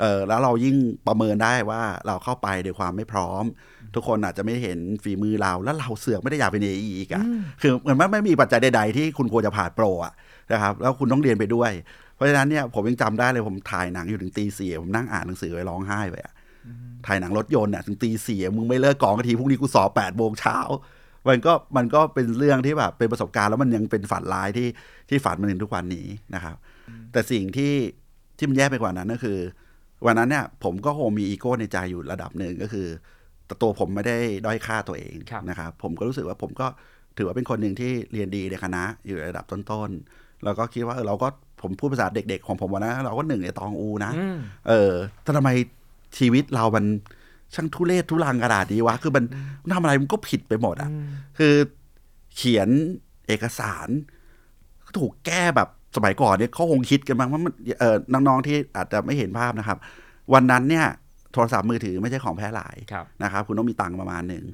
เออแล้วเรายิ่งประเมินได้ว่าเราเข้าไปด้วยความไม่พร้อม ทุกคนอาจจะไม่เห็นฝีมือเรา แล้วเราเสือกไม่ได้อยากเป็นเออีกอะคือเหมือนว่าไม่มีปัจจัยใด ๆ ที่คุณควรจะผ่านโปรอะนะครับแล้วคุณต้องเรียนไปด้วย เพราะฉะนั้นเนี่ยผมยังจำได้เลยผมถ่ายหนังอยู่ถึงตีสี่ผมนั่งอ่านหนังสือไว้ร้องไห้ไปอะถ่ายหนังรถยนต์อะถึงตีสี่มึงไม่เลิกกองกันทีพรุ่งนี้กูสอบแปดโมงเช้ามันก็มันก็เป็นเรื่องที่แบบเป็นประสบการณ์แล้วมันยังเป็นฝันร้ายที่ที่ฝันมาถึงทุกวันนี้นะครับ แต่สิ่งที่ที่มันแย่ไปกว่านั้นก็คือ วันนั้นเนี่ยผมก็คงมีอีโก้ในใจอยู่ระดับหนึ่งก็คือแต่ตัวผมไม่ได้ด้อยค่าตัวเองครับนะครับ ผมก็รู้สึกว่าผมก็ถือว่าเป็นคนหนึ่งที่เรียนดีในคณะอยู่ระดับต้นๆแล้วก็คิดว่าเออเราก็ ผมพูดภาษาเด็ก ๆ ของผมวันนั้นเราก็หนึ่งในตองอูนะอืมเออแต่ทำไมชีวิตเรามันช่างทุเรศทุรังกระดาษดีวะ คือมันมันทำอะไรมันก็ผิดไปหมดอะ คือเขียนเอกสารถูกแก้แบบสมัยก่อนเนี่ยเขาคงคิดกันบ้างว่ามันเออน้องๆที่อาจจะไม่เห็นภาพนะครับ วันนั้นเนี่ยโทรศัพท์มือถือไม่ใช่ของแพร่หลายครับนะครับ คุณต้องมีตังค์ประมาณหนึ่ง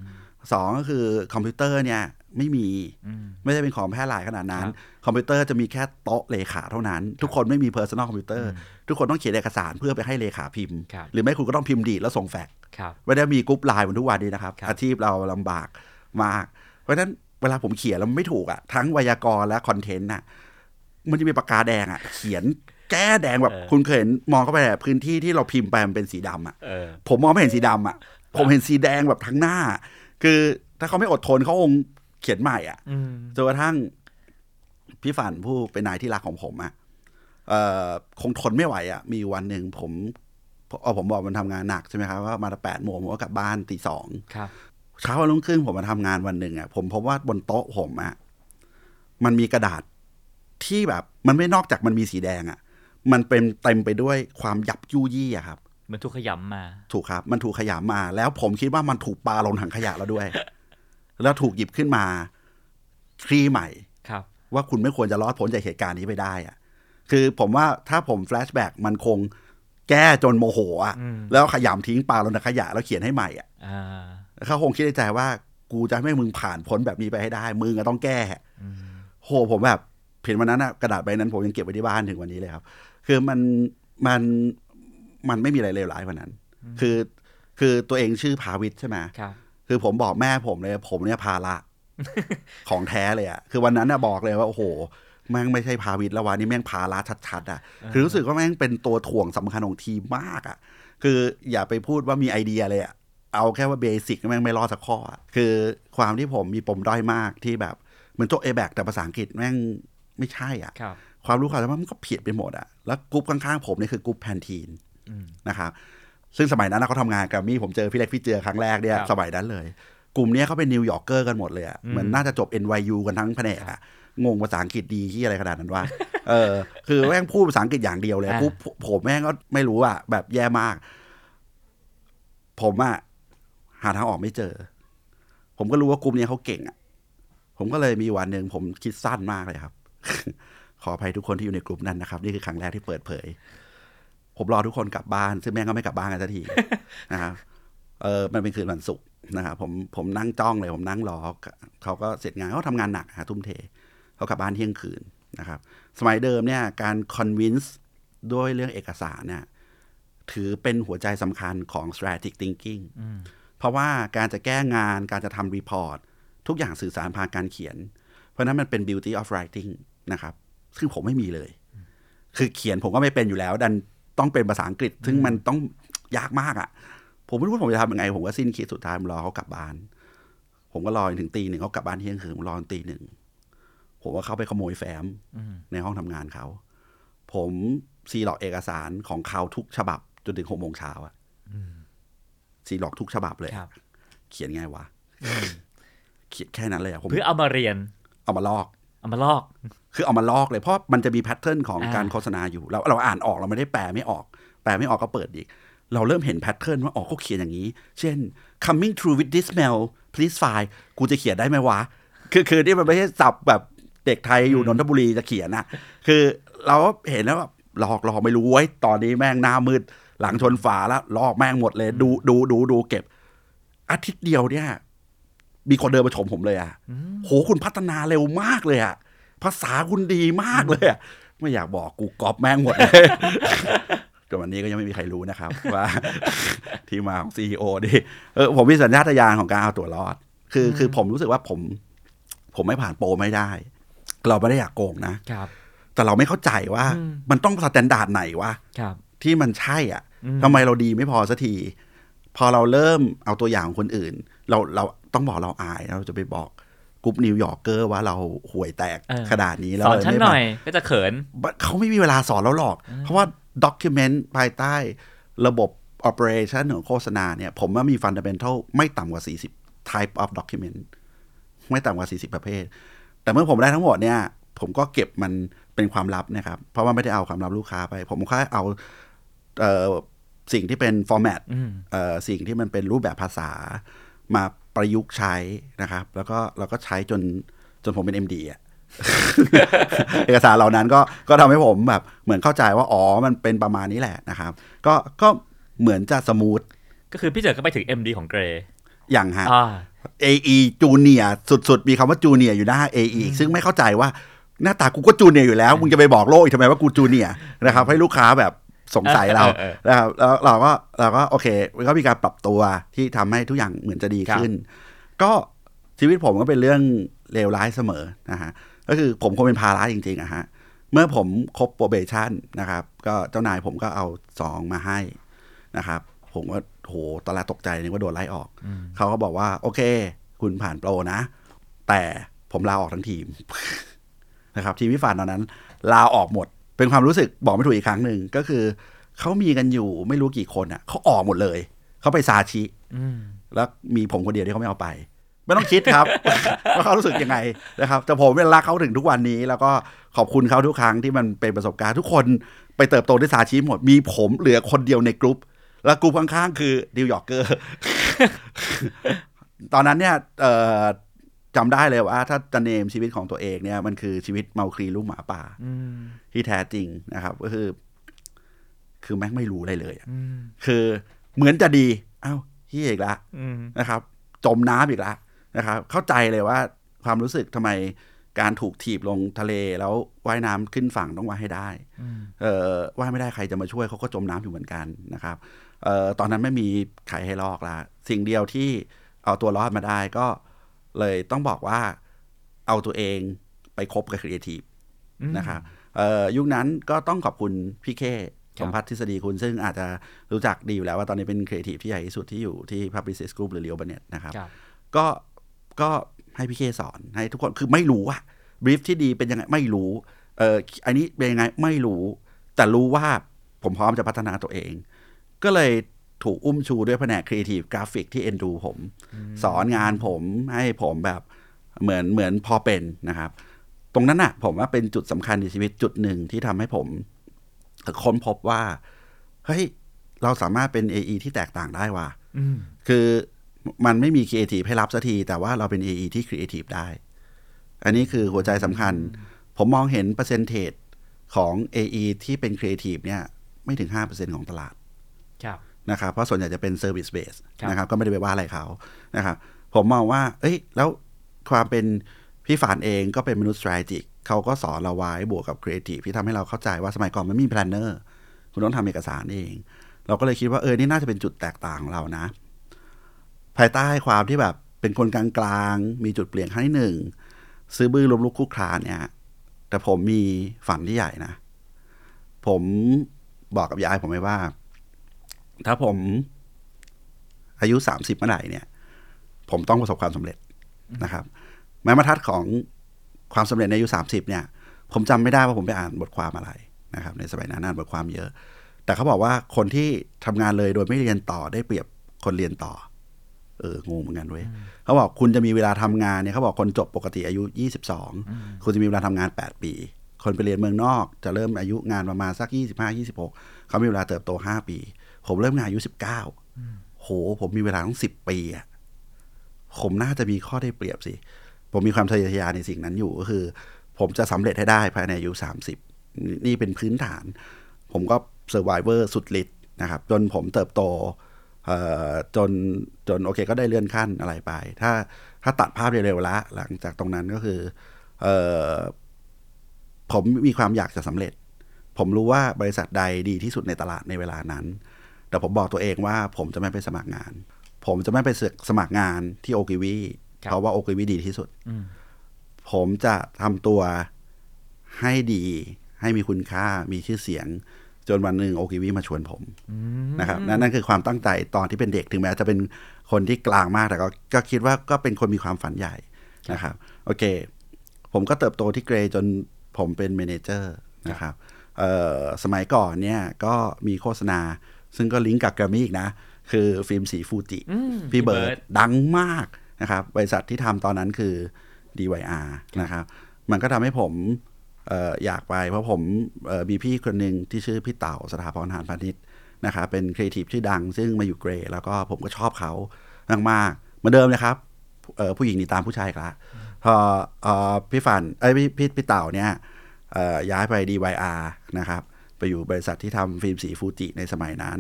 สองก็คือคอมพิวเตอร์เนี่ย ไม่มีอืมไม่ได้เป็นของแพร่หลายขนาดนั้นครับคอมพิวเตอร์จะมีแค่โต๊ะเลขาเท่านั้น ทุกคนไม่มี personal computer ทุกคนต้องเขียนเอกสารเพื่อไปให้เลขาพิมพ์ครับหรือไม่คุณก็ต้องพิมพ์ดีดแล้วส่งแฟกซ์ครับไม่ได้มีกรุ๊ปไลน์เหมือนทุกวันนี้นะครับครับอาชีพเราลำบากมาก เพราะฉะนั้นเวลาผมเขียนแล้วมันไม่ถูกอะทั้งไวยากรณ์และคอนเทนต์น่ะมันจะมีปากกาแดงอะเขียนแก้แดงแบบคุณเคยเห็นมองเข้าไปในพื้นที่ที่เราพิมพ์ไปมันเป็นสีดำอะเออผมมองไม่เห็นสีดำอะผมเห็นสีแดงแบบทั้งหน้า คือถ้าเขาไม่อดทนเขาคง เขียนใหม่อะอืมจนกระทั่งพี่ฝันผู้เป็นนายที่รักของผมอะเอ่อคงทนไม่ไหวอะ มีวันหนึ่งผมเอาผมบอกมันทำงานหนักใช่ไหมครับว่ามาแปดโมงผมก็กลับบ้านตีสองครับเช้าวันรุ่งขึ้นผมมาทำงานวันหนึ่งอะผมพบว่าบนโต๊ะผมอะมันมีกระดาษที่แบบมันไม่นอกจากมันมีสีแดงอะ มันเป็นเต็มไปด้วยความยับยุยี่อะครับเหมือนถูกขยำมา ถูกครับ มันถูกขยำมา แล้วผมคิดว่ามันถูกปาลงถังขยะแล้วด้วย แล้วถูกหยิบขึ้นมาคลี่ใหม่ครับว่าคุณไม่ควรจะรอดพ้นจากเหตุการณ์นี้ไปได้อะคือผมว่าถ้าผมแฟลชแบ็กมันคงแก้จนโมโหอะอืมแล้วขยำทิ้งปาลงถังขยะแล้วเขียนให้ใหม่อะอ่าเขาคงคิดในใจว่ากูจะให้มึงผ่านพ้นแบบนี้ไปให้ได้ มึงก็ต้องแก้อืมโหผมแบบเห็นวันนั้นอะกระดาษใบนั้นผมยังเก็บไว้ที่บ้านถึงวันนี้เลยครับ คือมันมันมันไม่มีอะไรเลวร้ายกว่านั้น คือคือตัวเองชื่อภาวิทย์ใช่ไหม ครับคือผมบอกแม่ผมเลย ผมเนี่ยภาระของแท้เลยอะคือวันนั้นน่ะบอกเลยว่า โอ้โห แม่งไม่ใช่ภาวิทย์แล้ววันนี้แม่งภาระชัดๆอะคือรู้สึกว่าแม่งเป็นตัวถ่วงสำคัญของทีมมากอะคืออย่าไปพูดว่ามีไอเดียเลยอะเอาแค่ว่าเบสิกแม่งไม่รอดสักข้ออะคือความที่ผมมีปมด้อยมากที่แบบเหมือนจบกแต่ภาษาอังกฤษแม่งไม่ใช่อะครับความรู้ความสามารถมันก็ผิดไปหมดอะแล้วกรุ๊ปข้างๆผมนี่คือ group Pantene อืมนะครับ ซึ่งสมัยนั้นนะเขาทำงานกับมี่ผมเจอพี่เล็กพี่เจื้อครั้งแรกเนี่ยครับสมัยนั้นเลย กลุ่มเนี้ยเขาเป็น New Yorker กันหมดเลยอะอืมเหมือนน่าจะจบ NYU กันทั้งแผนกอะงงภาษาอังกฤษดีที่อะไรขนาดนั้นว่า เออ คือแม่งพูดภาษาอังกฤษอย่างเดียวเลยอ่าปุ๊บผมแม่งก็ไม่รู้อะแบบแย่มาก ผมอะหาทางออกไม่เจอ ผมก็รู้ว่ากลุ่มเนี้ยเขาเก่งอะผมก็เลยมีวันหนึ่งผมคิดสั้นมากเลยครับ ขออภัยทุกคนที่อยู่ในกลุ่มนั้นนะครับ นี่คือครั้งแรกที่เปิดเผย ผมรอทุกคนกลับบ้าน ซึ่งแม่งก็ไม่กลับบ้านกันสักทีนะครับเออมันเป็นคืนวันศุกร์นะครับผมผมนั่งจ้องเลย ผมนั่งรอเขาก็เสร็จงานเขาทำงานหนักฮะทุ่มเทเขากลับบ้านเที่ยงคืนนะครับ สมัยเดิมเนี่ยการ convince ด้วยเรื่องเอกสารเนี่ยถือเป็นหัวใจสำคัญของ strategic thinking อืมเพราะว่าการจะแก้งานการจะทำ report ทุกอย่างสื่อสารผ่านการเขียน เพราะฉะนั้นมันเป็น beauty of writing นะครับ ซึ่งผมไม่มีเลย คือเขียนผมก็ไม่เป็นอยู่แล้ว ดัน ต้องเป็นภาษาอังกฤษ ซึ่งมันต้องยากมากอะ่ะ ผมไม่รู้ว่าผมจะทำยังไง ผมก็สิ้นคิดสุดท้ายผมรอเขากลับบ้าน ผมก็รอจนถึงตีหนึ่งเขากลับบ้านเที่ยงคืนผมรอจนตีหนึ่งผมก็เข้าไปขโมยแฟ้มอืมในห้องทำงานเขา ผมซีหลอกเอกสารของเขาทุกฉบับจนถึงหกโมงเช้าอะซีหลอกทุกฉบับเลยครับเขียนไงวะเขียนแค่นั้นเลยอะผมเพื่อเอามาเรียน เอามาลอก เอามาลอก คือเอามาลอกเลยเพราะมันจะมีแพทเทิร์นของอ่าการโฆษณาอยู่เราเราอ่านออกเราไม่ได้แปลไม่ออก แปลไม่ออกก็เปิดอีก เราเริ่มเห็นแพทเทิร์นว่าออกเขาเขียนอย่างนี้ เช่น coming through with this smell please file กูจะเขียนได้ไหมวะ คือคือนี่มันไม่ใช่ศัพท์แบบเด็กไทยอยู่นนทบุรีจะเขียนนะคือเราก็เห็นแล้วแบบหลอกหลอกไม่รู้ไว้ยตอนนี้แม่งหน้ามืด หลังชนฝาแล้วลอกแม่งหมดเลย ดูดูดูดูเก็บ อาทิตย์เดียวเนี่ย มีคนเดินมาชมผมเลยอะโหคุณพัฒนาเร็วมากเลยอะภาษาคุณดีมากเลยอะไม่อยากบอกกูก๊อปแม่งหมดเลยจนวันนี้ก็ยังไม่มีใครรู้นะครับ ว่าที่มาของ CEO นี่เออผมมีสัญชาตญาณของการเอาตัวรอด คือคือผมรู้สึกว่าผม ผมไม่ผ่านโปรไม่ได้ เราไม่ได้อยากโกงนะครับ แต่เราไม่เข้าใจว่าอืมมันต้อง standard ไหนวะครับที่มันใช่อะอืมทำไมเราดีไม่พอสักที พอเราเริ่มเอาตัวอย่างของคนอื่น เราเรา ต้องบอกเราอายเราจะไปบอกgroup New Yorker ว่าเราห่วยแตกเออขนาดนี้สแล้วอนฉันไม่หมาน่อยก็จะเขินเขาไม่มีเวลาสอนเราหรอก เพราะว่า document ภายใต้ระบบ operation ของโฆษณาเนี่ย ผมว่ามี fundamental ไม่ต่ำกว่า 40 type of document ไม่ต่ำกว่า 40 ประเภท แต่เมื่อผมได้ทั้งหมดเนี่ย ผมก็เก็บมันเป็นความลับนะครับ เพราะว่าไม่ได้เอาความลับลูกค้าไป ผมแค่เอาเอ่อสิ่งที่เป็น format อืมเอ่อสิ่งที่มันเป็นรูปแบบภาษามา ประยุกต์ใช้นะครับ แล้วก็เราก็ใช้จนจนผมเป็น MD อะเอกสารเหล่านั้นก็ก็ทำให้ผมแบบเหมือนเข้าใจว่าอ๋อมันเป็นประมาณนี้แหละนะครับ ก็ก็เหมือนจะ smoothก็คือพี่เจ๋อก็ไปถึง MD ของ Greyอย่างฮะอ่า AE จูเนียสุดๆ มีคำว่าจูเนียอยู่หน้า AE อีกซึ่งไม่เข้าใจว่าหน้าตากูก็จูเนียอยู่แล้ว มึงจะไปบอกโลกอีกทำไมว่ากูจูเนียนะครับ ให้ลูกค้าแบบ สงสัยเราเออเออนะครับแล้วเราก็เราก็โอเคมันก็มีการปรับตัวที่ทำให้ทุกอย่างเหมือนจะดีขึ้น ก็ชีวิตผมก็เป็นเรื่องเลวร้ายเสมอนะฮะก็คือผมคงเป็นภาระจริงๆอะฮะเมื่อผมครบ probation นะครับ ก็เจ้านายผมก็เอาซองมาให้นะครับ ผมก็โหตอนแรกตกใจนึกว่าโดนไล่ออก เขาก็บอกว่า โอเค คุณผ่านโปรนะ แต่ผมลาออกทั้งทีมนะครับ ทีมพิฟานตอนนั้น ลาออกหมด เป็นความรู้สึกบอกไม่ถูกอีกครั้งหนึ่งก็คือเขามีกันอยู่ไม่รู้กี่คนอะเขาออกหมดเลย เขาไปซาชิอืมแล้วมีผมคนเดียวที่เขาไม่เอาไป ไม่ต้องคิดครับว่าเขารู้สึกยังไงนะครับ แต่ผมเป็นรักเขาถึงทุกวันนี้ แล้วก็ขอบคุณเขาทุกครั้งที่มันเป็นประสบการณ์ทุกคนไปเติบโตด้วยซาชิหมด มีผมเหลือคนเดียวในกลุ่มแล้วกลุ่มข้างๆ คือดิวยอร์กเกอร์ตอนนั้นเนี่ยเอ่อ จำได้เลยว่าถ้าจะเนมชีวิตของตัวเองเนี่ยมันคือชีวิตเมาคลีลูกหมาป่าอืมที่แท้จริงนะครับ ก็คือ คือแม่งไม่รู้อะไรเลยอะอืมคือเหมือนจะดี เอ้าเฮียอีกละอืมนะครับ จมน้ำอีกแล้วนะครับ เข้าใจเลยว่าความรู้สึกทำไมการถูกถีบลงทะเลแล้วว่ายน้ำขึ้นฝั่งต้องว่ายให้ได้อืมเออว่ายไม่ได้ใครจะมาช่วยเขาก็จมน้ำอยู่เหมือนกันนะครับเออตอนนั้นไม่มีใครให้ลอกละสิ่งเดียวที่เอาตัวรอดมาได้ก็เลยต้องบอกว่าเอาตัวเองไปคบกับครีเอทีฟอืมนะครับเอ่อยุคนั้นก็ต้องขอบคุณพี่เคครัสบมพัฒน์ทฤษฎิคุณซึ่งอาจจะรู้จักดีอยู่แล้วว่าตอนนี้เป็นครีเอทีฟที่ใหญ่ที่สุดที่อยู่ที่ Publicis Group หรือ l e o b a n e t นะครับครับ ก็ก็ให้พี่เคสอนให้ทุกคนคือไม่รู้อะ brief ที่ดีเป็นยังไงไม่รู้เอออันนี้เป็นยังไงไม่รู้ แต่รู้ว่าผมพร้อมจะพัฒนาตัวเอง ก็เลย ถูกอุ้มชูด้วยแผนกครีเอทีฟกราฟิกที่เอ็นดูผม สอนงานผมให้ผมแบบเหมือนเหมือนพอเป็นนะครับ ตรงนั้นน่ะผมว่าเป็นจุดสำคัญในชีวิตจุดหนึ่งที่ทำให้ผมค้นพบว่า เฮ้ย เราสามารถเป็น AE ที่แตกต่างได้ว่ะอืมคือมันไม่มีครีเอทีฟให้รับสักที แต่ว่าเราเป็น AE ที่ครีเอทีฟได้ อันนี้คือหัวใจสำคัญ ผมมองเห็น percentage ของ AE ที่เป็นครีเอทีฟเนี่ย ไม่ถึง 5%ของตลาด ครับ นะครับเพราะส่วนใหญ่จะเป็น Service Base ครับนะครับก็ไม่ได้ไปว่าอะไรเขานะครับผมมองว่า เอ้ย แล้วความเป็นพี่ฝานเองก็เป็นมนุษย์ strategic เขาก็สอนเราไว้บวกกับ Creative ที่ทำให้เราเข้าใจว่าสมัยก่อนมันไม่มี planner คุณต้องทำเอกสารเอง เราก็เลยคิดว่าเออ นี่น่าจะเป็นจุดแตกต่างของเรานะ ภายใต้ความที่แบบเป็นคนกลางๆ มีจุดเปลี่ยนครั้งที่หนึ่ง ซื้อบื้อลมลุกคุกคลานเนี่ย แต่ผมมีฝันที่ใหญ่นะ ผมบอกกับยายผมไว้ว่า ถ้าผมอายุสามสิบเมื่อไหร่เนี่ย ผมต้องประสบความสำเร็จนะครับ แม้บรรทัดของความสำเร็จในอายุสามสิบเนี่ย ผมจำไม่ได้ว่าผมไปอ่านบทความอะไรนะครับ ในสมัยนั้นอ่านบทความเยอะ แต่เขาบอกว่าคนที่ทำงานเลยโดยไม่เรียนต่อได้เปรียบคนเรียนต่อ เอองงเหมือนกันเว้ยเขาบอกคุณจะมีเวลาทำงานเนี่ยเขาบอกคนจบปกติอายุ22คุณจะมีเวลาทำงาน8ปี คนไปเรียนเมืองนอก จะเริ่มอายุงานประมาณสัก25 26เขามีเวลาเติบโต5ปี ผมเริ่มงานอายุ19โห ผมมีเวลาต้อง10ปีอะผมน่าจะมีข้อได้เปรียบสิ ผมมีความทะเยอทะยานในสิ่งนั้นอยู่ก็คือ ผมจะสำเร็จให้ได้ภายในอายุ30นี่นี่เป็นพื้นฐาน ผมก็เซอร์ไวเวอร์สุดฤทธิ์นะครับ จนผมเติบโตเอ่อจนจนโอเคก็ได้เลื่อนขั้นอะไรไป ถ้าถ้าตัดภาพเร็วๆละหลังจากตรงนั้นก็คือเอ่อผมมีความอยากจะสำเร็จ ผมรู้ว่าบริษัทใดดีที่สุดในตลาดในเวลานั้น แต่ผมบอกตัวเองว่าผมจะไม่ไปสมัครงาน ผมจะไม่ไปสมัครงานที่โอกิวีครับเพราะว่าโอกิวีดีที่สุดอืมผมจะทำตัวให้ดี ให้มีคุณค่ามีชื่อเสียง จนวันหนึ่งโอกิวีมาชวนผมอืมนะครับนั่นนั่นคือความตั้งใจตอนที่เป็นเด็กถึงแม้จะเป็นคนที่กลางมากแต่ก็ก็คิดว่าก็เป็นคนมีความฝันใหญ่นะครับโอเค ผมก็เติบโตที่ Grey จนผมเป็น manager นะครับเอ่อสมัยก่อนเนี่ยก็มีโฆษณา ซึ่งก็ลิงก์กับแกรมมี่อีกนะ คือฟิล์มสีฟูจิอืมพี่เบิร์ดพี่เบิร์ดดังมากนะครับ บริษัทที่ทำตอนนั้นคือ DYR นะครับ มันก็ทำให้ผมเอออยากไป เพราะผมเอ่อมีพี่คนหนึ่งที่ชื่อพี่เต่าสถาพรหานพาณิชย์นะครับเป็นครีเอทีฟชื่อดังซึ่งมาอยู่ Grey แล้วก็ผมก็ชอบเขามากๆเหมือนเดิมเลยครับเอ่อผู้หญิงหนีตามผู้ชายอีกละพอเอ่อพี่ฝันเอ้ยพี่พี่พี่เต่าเนี่ยเอ่อย้ายไป DYR นะครับ ไปอยู่บริษัทที่ทำฟิล์มสีฟูจิในสมัยนั้น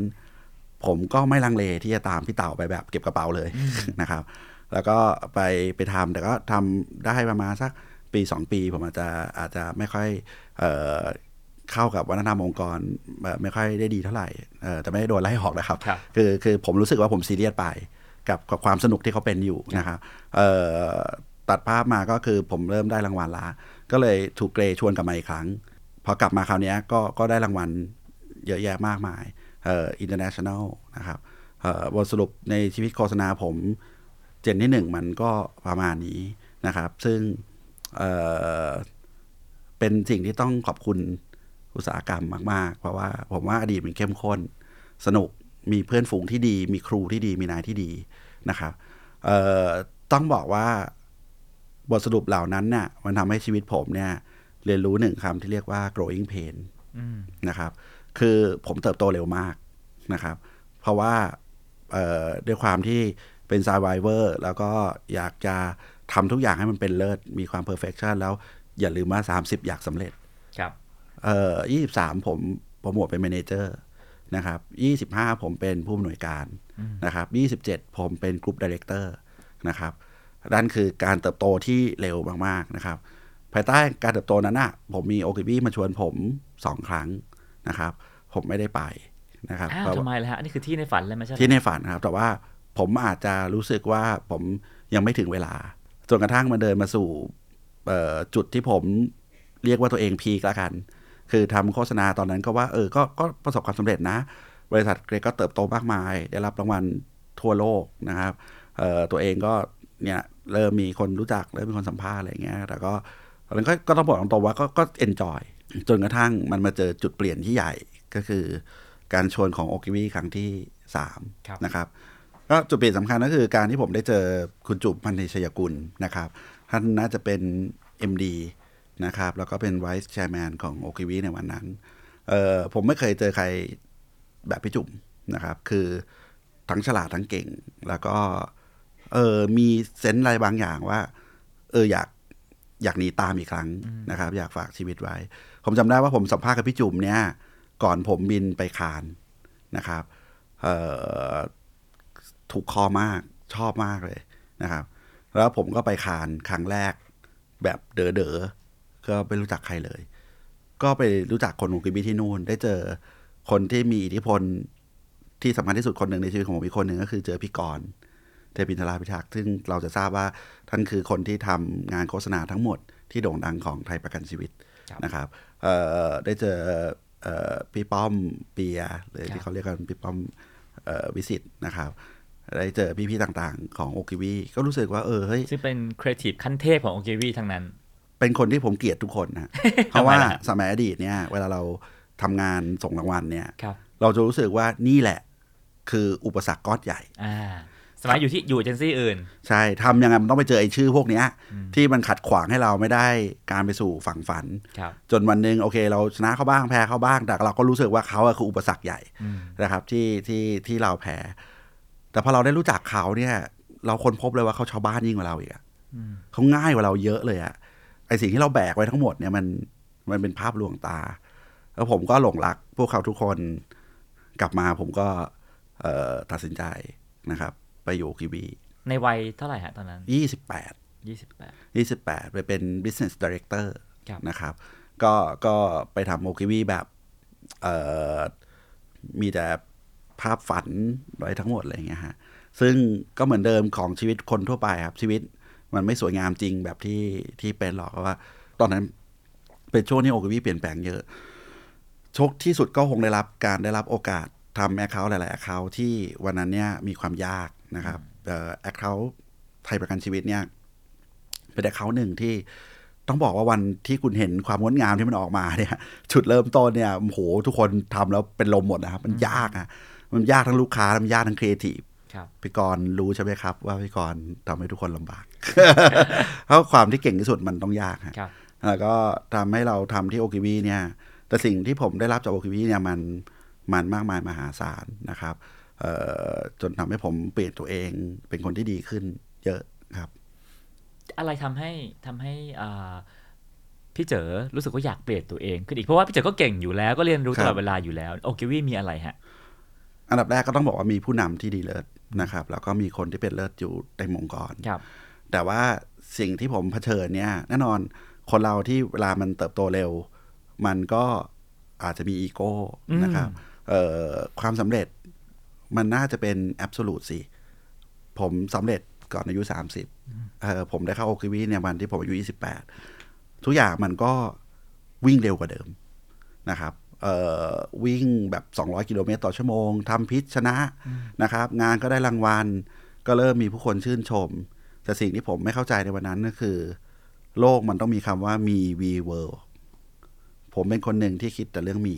ผมก็ไม่ลังเลที่จะตามพี่เต่าไปแบบเก็บกระเป๋าเลยนะครับ แล้วก็ไปไปทำแต่ก็ทำได้ประมาณสักปีสองปี ผมอาจจะอาจจะไม่ค่อยเอ่อเข้ากับวัฒนธรรมองค์กรแบบไม่ค่อยได้ดีเท่าไหร่เอ่อแต่ไม่ได้โดนไล่ออกนะครับครับ คือคือผมรู้สึกว่าผมซีเรียสไปกับกับความสนุกที่เขาเป็นอยู่นะครับเอ่อตัดภาพมาก็คือผมเริ่มได้รางวัลละก็เลยถูกเกรชวนกลับมาอีกครั้ง พอกลับมาคราวนี้ก็ก็ได้รางวัลเยอะแยะมากมายเอ่อ international นะครับเอ่อบทสรุปในชีวิตโฆษณาผมเจนที่หนึ่งมันก็ประมาณนี้นะครับ ซึ่งเอ่อเป็นสิ่งที่ต้องขอบคุณอุตสาหกรรมมาก ๆ เพราะว่าผมว่าอดีตมันเข้มข้น สนุกมีเพื่อนฝูงที่ดี มีครูที่ดีมีนายที่ดีนะครับเอ่อต้องบอกว่าบทสรุปเหล่านั้นน่ะมันทำให้ชีวิตผมเนี่ย เรียนรู้หนึ่งคำที่เรียกว่า growing pain อืมนะครับ คือผมเติบโตเร็วมากนะครับ เพราะว่าเอ่อด้วยความที่เป็น survivor แล้วก็อยากจะทำทุกอย่างให้มันเป็นเลิศ มีความ perfection แล้วอย่าลืมว่า 30 อยากสำเร็จ ครับเอ่อ23ผมโปรโมทเป็น manager นะครับ25ผมเป็นผู้อำนวยการนะครับ27ผมเป็น group director นะครับนั่นคือการเติบโตที่เร็วมาก ๆ นะครับ ภายใต้การเติบโตนั้นน่ะผมมีโอคิบี้มาชวนผมสองครั้งนะครับ ผมไม่ได้ไปนะครับอ้าวเพราะทำไมล่ะฮะอันนี้คือที่ในฝันเลยไหมใช่ไหมที่ในฝันนะครับ แต่ว่าผมอาจจะรู้สึกว่าผมยังไม่ถึงเวลาจนกระทั่งมาเดินมาสู่เอ่อจุดที่ผมเรียกว่าตัวเองพีกแล้วกัน คือทำโฆษณาตอนนั้นก็ว่าเออก็ก็ประสบความสำเร็จนะ บริษัทเกรกก็เติบโตมากมาย ได้รับรางวัลทั่วโลกนะครับเอ่อตัวเองก็เนี่ยเริ่มมีคนรู้จักเริ่มมีคนสัมภาษณ์อะไรอย่างเงี้ยแต่ก็ ตอนนั้นก็ก็ต้องบอกตรงๆว่าก็ก็เอนจอยจนกระทั่งมันมาเจอจุดเปลี่ยนที่ใหญ่ก็คือ การชวนของโอกิวีครั้งที่สามครับนะครับก็จุดเปลี่ยนสำคัญก็คือการที่ผมได้เจอคุณจุบพันธีชยกุลนะครับ ท่านน่าจะเป็น MD นะครับแล้วก็เป็น Vice Chairman ของโอคิวีในวันนั้นเออผมไม่เคยเจอใครแบบพี่จุ๋มนะครับ คือทั้งฉลาดทั้งเก่ง แล้วก็เออมีเซนส์อะไรบางอย่างว่า เอออยาก อยากหนีตามอีกครั้งนะครับ อยากฝากชีวิตไว้ ผมจำได้ว่าผมสัมภาษณ์กับพี่จุ๋มเนี่ย ก่อนผมบินไปคานนะครับเอ่อถูกคอมากชอบมากเลยนะครับ แล้วผมก็ไปคานครั้งแรก แบบเด๋อเด๋อๆก็ไม่รู้จักใครเลย ก็ไปรู้จักคนของ Ogilvy ที่นู่น ได้เจอคนที่มีอิทธิพลที่สำคัญที่สุดคนหนึ่งในชีวิตของผมอีกคนหนึ่งก็คือเจอพี่กรณ์ เทพินทราภิรักษ์ซึ่งเราจะทราบว่าท่านคือคนที่ทำงานโฆษณาทั้งหมดที่โด่งดังของไทยประกันชีวิตครับนะครับเอ่อได้เจอเอ่อพี่ป้อมเปียหรือครับที่เขาเรียกกันพี่ป้อมเอ่อวิสิตนะครับได้เจอพี่ๆต่างๆ ของโอกิวีก็รู้สึกว่าเออเฮ้ยซึ่งเป็นครีเอทีฟขั้นเทพของโอเ v วีทั้งนั้น เป็นคนที่ผมเกลียดทุกคนนะเพราะว่าทำไมล่ะสมัยอดีตเนี่ย เวลาเราทำงานส่งรางวัลเนี่ยครับเราจะรู้สึกว่านี่แหละ คืออุปสรรคก้อนใหญ่อ่า สมัยอยู่ที่อยู่เอเจนซี่อื่น ใช่ทำยังไงมันต้องไปเจอไอ้ชื่อพวกเนี้ย ที่มันขัดขวางให้เราไม่ได้การไปสู่ฝั่งฝันครับจนวันหนึ่งโอเค เราชนะเขาบ้างแพ้เขาบ้าง แต่เราก็รู้สึกว่าเขาอะคืออุปสรรคใหญ่อืมนะครับที่ที่ที่เราแพ้ แต่พอเราได้รู้จักเขาเนี่ย เราค้นพบเลยว่าเขาชาวบ้านยิ่งกว่าเราอีกอะอืมเขาง่ายกว่าเราเยอะเลยอะไอสิ่งที่เราแบกไว้ทั้งหมดเนี่ยมันมันเป็นภาพลวงตา แล้วผมก็หลงรักพวกเขาทุกคนกลับมาผมก็เอ่อตัดสินใจนะครับ ไปอยู่กีบีในวัยเท่าไหร่ฮะตอนนั้นยี่สิบแปดยี่สิบแปดยี่สิบแปดไปเป็น business director ครับนะครับ ก็ก็ไปทำโอคิวีแบบเอ่อมีแต่ภาพฝันไว้ทั้งหมดอะไรอย่างเงี้ยฮะ ซึ่งก็เหมือนเดิมของชีวิตคนทั่วไปครับ ชีวิตมันไม่สวยงามจริงแบบที่ที่เป็นหรอกเพราะว่า ตอนนั้นเป็นช่วงที่โอคิวีเปลี่ยนแปลงเยอะโชคที่สุดก็คงได้รับการได้รับโอกาสทำ account หลายๆ account ที่วันนั้นเนี่ยมีความยาก นะครับ account ไทยประกันชีวิตเนี่ยเป็น account หนึ่งที่ต้องบอกว่าวันที่คุณเห็นความงดงามที่มันออกมาเนี่ย จุดเริ่มต้นเนี่ยโอ้โหทุกคนทำแล้วเป็นลมหมดนะครับ มันยากอะมันยากทั้งลูกค้ามันยากทั้งครีเอทีฟครับพี่กรณ์รู้ใช่ไหมครับ ว่าพี่กรณ์ทำให้ทุกคนลำบากเพราะความที่เก่งที่สุดมันต้องยากฮะครับแล้วก็ทำให้เราทำที่โอกิวีเนี่ย แต่สิ่งที่ผมได้รับจากโอกิวีเนี่ยมันมันมากมายมหาศาลนะครับเอ่อ จนทำให้ผมเปลี่ยนตัวเองเป็นคนที่ดีขึ้น เยอะครับ อะไรทำให้ทำให้อ่าพี่เจอรู้สึกว่าอยากเปลี่ยนตัวเองขึ้นอีกเพราะว่าพี่เจอก็เก่งอยู่แล้วก็เรียนรู้ครัตบลอดเวลาอยู่แล้วโอเ v วีมีอะไรฮะอันดับแรกก็ต้องบอกว่ามีผู้นำที่ดีเลิศนะครับ แล้วก็มีคนที่เป็นเลิศอยู่เต็มองค์กรครับ แต่ว่าสิ่งที่ผมเผชิญเนี่ยแน่นอนคนเราที่เวลามันเติบโตเร็ว มันก็อาจจะมีอีโก้นะครับเอ่อความสำเร็จ มันน่าจะเป็นแอบสูตสิ ผมสำเร็จก่อนอายุ 30เออผมได้เข้าโอคิวีเนี่ยวันที่ผมอายุ 28 ทุกอย่างมันก็วิ่งเร็วกว่าเดิมนะครับเอ่อวิ่งแบบ 200 กิโลเมตรต่อชั่วโมงทำพิชชนะนะครับ งานก็ได้รางวัล ก็เริ่มมีผู้คนชื่นชม แต่สิ่งที่ผมไม่เข้าใจในวันนั้นก็คือ โลกมันต้องมีคำว่ามี we world ผมเป็นคนหนึ่งที่คิดแต่เรื่องมี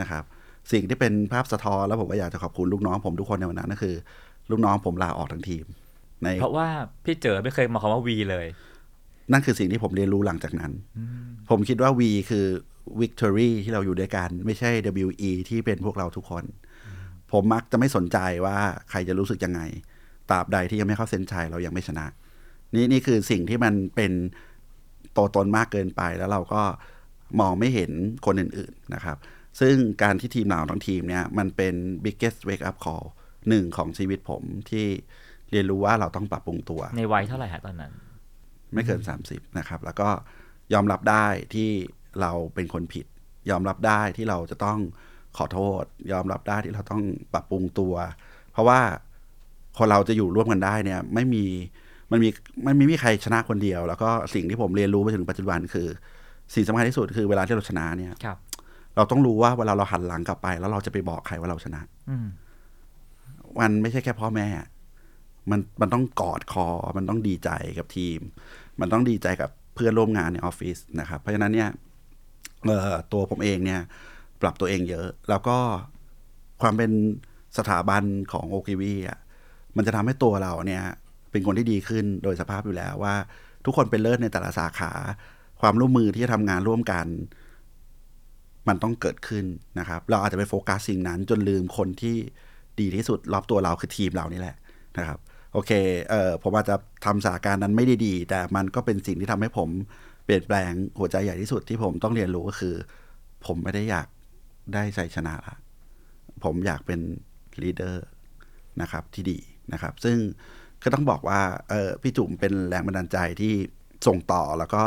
นะครับ สิ่งที่เป็นภาพสะท้อนแล้วผมก็อยากจะขอบคุณลูกน้องผมทุกคนในวันนั้นก็คือ ลูกน้องผมลาออกทั้งทีมในเพราะว่าพี่เจอไม่เคยมาคำว่าวีเลย นั่นคือสิ่งที่ผมเรียนรู้หลังจากนั้น ผมคิดว่า V คือ Victory ที่เราอยู่ด้วยกัน ไม่ใช่ WE ที่เป็นพวกเราทุกคน ผมมักจะไม่สนใจว่าใครจะรู้สึกยังไงตราบใดที่ยังไม่เข้าเส้นชัยเรายังไม่ชนะ นี่นี่คือสิ่งที่มันเป็นตัวตนมากเกินไปแล้วเราก็มองไม่เห็นคนอื่น ๆนะครับ ซึ่งการที่ทีมเราทั้งทีมเนี่ยมันเป็น biggest wake up call หนึ่งของชีวิตผมที่เรียนรู้ว่าเราต้องปรับปรุงตัว ในวัยเท่าไหร่ฮะตอนนั้น ไม่เกิน 30 นะครับ แล้วก็ยอมรับได้ที่เราเป็นคนผิด ยอมรับได้ที่เราจะต้องขอโทษ ยอมรับได้ที่เราต้องปรับปรุงตัว เพราะว่าคนเราจะอยู่ร่วมกันได้เนี่ย ไม่มีมันมีมันไม่มีใครชนะคนเดียว แล้วก็สิ่งที่ผมเรียนรู้มาถึงปัจจุบันคือ สิ่งสำคัญที่สุดคือเวลาที่เราชนะเนี่ยครับ เราต้องรู้ว่าเวลาเราหันหลังกลับไป แล้วเราจะไปบอกใครว่าเราชนะอืมมันไม่ใช่แค่พ่อแม่ มันมันต้องกอดคอ มันต้องดีใจกับทีม มันต้องดีใจกับเพื่อนร่วมงานในออฟฟิศนะครับ เพราะฉะนั้นเนี่ยเอ่อตัวผมเองเนี่ย ปรับตัวเองเยอะ แล้วก็ความเป็นสถาบันของโอคิวีอะมันจะทำให้ตัวเราเนี่ย เป็นคนที่ดีขึ้นโดยสภาพอยู่แล้วว่า ทุกคนเป็นเลิศในแต่ละสาขา ความร่วมมือที่จะทำงานร่วมกัน มันต้องเกิดขึ้นนะครับ เราอาจจะไปโฟกัสสิ่งนั้นจนลืมคนที่ดีที่สุดรอบตัวเราคือทีมเรานี่แหละนะครับ โอเคเออผมอาจจะทำสถานการณ์นั้นไม่ได้ดี แต่มันก็เป็นสิ่งที่ทำให้ผมเปลี่ยนแปลงหัวใจใหญ่ที่สุดที่ผมต้องเรียนรู้ก็คือ ผมไม่ได้อยากได้ชัยชนะละผมอยากเป็นลีดเดอร์นะครับที่ดีนะครับ ซึ่งก็ต้องบอกว่าเออพี่จุ๋มเป็นแรงบันดาลใจที่ส่งต่อแล้วก็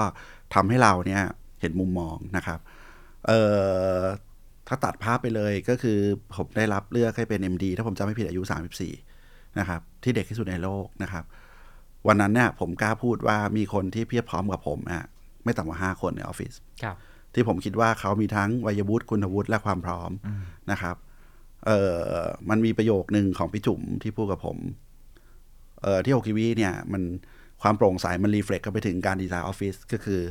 ทำให้เราเนี่ยเห็นมุมมองนะครับ เอ่อถ้าตัดภาพไปเลยก็คือผมได้รับเลือกให้เป็น MD ถ้าผมจำไม่ผิดอายุ 34 นะครับ ที่เด็กที่สุดในโลกนะครับ วันนั้นเนี่ยผมกล้าพูดว่ามีคนที่เพียบพร้อมกับผมอะไม่ต่ำกว่า 5 คนในออฟฟิศครับที่ผมคิดว่าเขามีทั้งวัยวุฒิคุณวุฒิและความพร้อมนะครับเอ่อมันมีประโยคหนึ่งของพี่จุ๋มที่พูดกับผมเอ่อที่โอคิวีเนี่ยมันความโปร่งใสมัน reflect กันไปถึงการดีไซน์ออฟฟิศก็คือ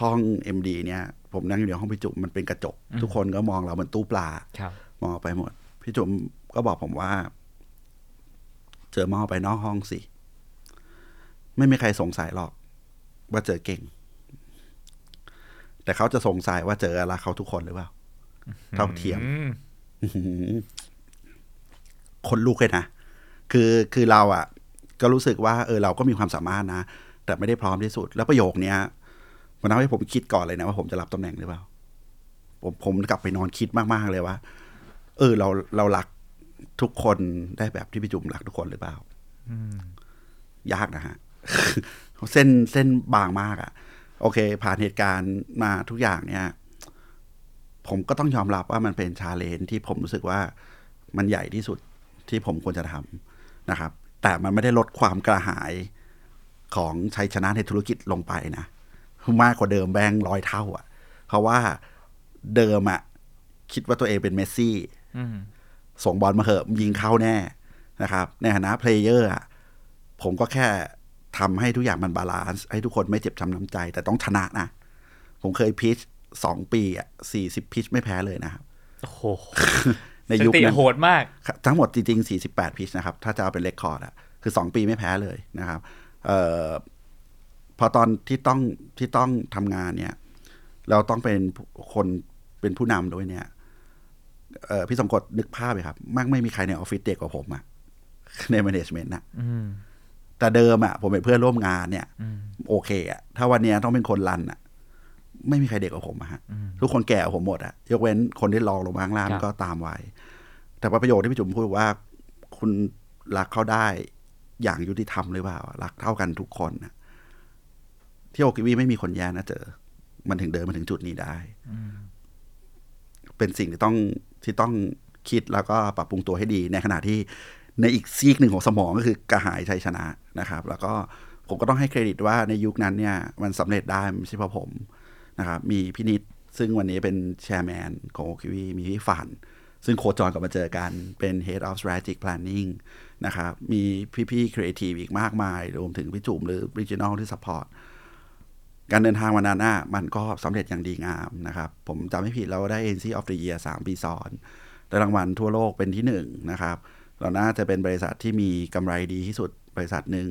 ห้อง MD เนี่ย ผมนั่งอยู่ในห้องพี่จุ๋มมันเป็นกระจก ทุกคนก็มองเราเหมือนตู้ปลาครับมองออกไปหมด พี่จุ๋มก็บอกผมว่า เจ๋อมองออกไปนอกห้องสิ ไม่มีใครสงสัยหรอก ว่าเจอเก่ง แต่เขาจะสงสัยว่าเจออะไรเขาทุกคนหรือเปล่า เท่าเทียมอืมอื้อหือคนลุกเลยนะ คือคือเราอะ่ะ ก็รู้สึกว่า เออเราก็มีความสามารถนะ แต่ไม่ได้พร้อมที่สุด แล้วประโยคเนี้ย มันทำให้ผมคิดก่อนเลยนะว่าผมจะรับตำแหน่งหรือเปล่า ผมผมกลับไปนอนคิดมากๆเลยว่า เออ เราเรารักทุกคนได้แบบที่พี่จุ๋มรักทุกคนหรือเปล่ายากนะฮะเส้นเส้นบางมากอะ่ะ โอเค ผ่านเหตุการณ์มาทุกอย่างเนี่ย ผมก็ต้องยอมรับว่ามันเป็นชาเลนจ์ที่ผมรู้สึกว่ามันใหญ่ที่สุดที่ผมควรจะทำนะครับ แต่มันไม่ได้ลดความกระหายของชัยชนะในธุรกิจลงไปนะ มากกว่าเดิมแบงร้อยเท่าอะ่ะ เพราะว่าเดิมอะ่ะ คิดว่าตัวเองเป็นเมสซี่อืมส่งบอลมาเหอะยิงเข้าแน่นะครับ ในฐานะ player อะผมก็แค่ทำให้ทุกอย่างมัน balance ให้ทุกคนไม่เจ็บช้ำน้ำใจ แต่ต้องชนะนะ ผมเคย pitch สองปีอะสี่สิบ pitch ไม่แพ้เลยนะครับ โอ้โห ในยุคสถิตินั้นโหดมาก ทั้งหมดจริงๆ48 pitch นะครับ ถ้าจะเอาเป็น record อะคือ2ปีไม่แพ้เลยนะครับ เอ่อ พอตอนที่ต้องที่ต้องทำงานเนี่ย เราต้องเป็นคนเป็นผู้นำด้วยเนี่ยเอ่อพี่สมกดนึกภาพเลยครับมากไม่มีใครในออฟฟิศเด็กกว่าผมอะในแมネจเมนต์นะอืมแต่เดิมอะผมเป็นเพื่อนร่วมงานเนี่ยอืมโอเคอะถ้าวันเนี้ยต้องเป็นคนรันอะไม่มีใครเด็กกว่าผมอะฮะทุกคนแก่กว่าผมหมดอะยกเว้นคนที่รองลงมาข้างล่างครับก็ตามไว้แต่แต่ว่าประโยคที่พี่จุ๋มพูดว่า คุณรักเขาได้อย่างยุติธรรมหรือเปล่ารักเท่ากันทุกคนนะ ที่โอกิวีไม่มีคนแย่นะเจอ มันถึงเดินมาถึงจุดนี้ได้ เป็นสิ่งที่ต้องที่ต้องคิดแล้วก็ปรับปรุงตัวให้ดี ในขณะที่ในอีกซีกหนึ่งของสมองก็คือกระหายชัยชนะนะครับ แล้วก็ผมก็ต้องให้เครดิตว่าในยุคนั้นเนี่ย มันสำเร็จได้ไม่ใช่เพราะผมนะครับ มีพี่นิดซึ่งวันนี้เป็นแชร์แมนของโอคิวีมีพี่ฝัน ซึ่งโคจรกลับมาเจอกันเป็น Head of Strategic Planning นะครับ มีพี่ๆ Creative อีกมากมาย รวมถึงพี่จุ๋มหรือ Regional ที่ Support การเดินทางวันนั้นน่ะมันก็สำเร็จอย่างดีงามนะครับ ผมจำไม่ผิดเราได้ a n c of the Year 3 ปีซ้อนได้รางวัลทั่วโลกเป็นที่หนึ่งนะครับ เราน่าจะเป็นบริษัทที่มีกำไรดีที่สุดบริษัทหนึ่ง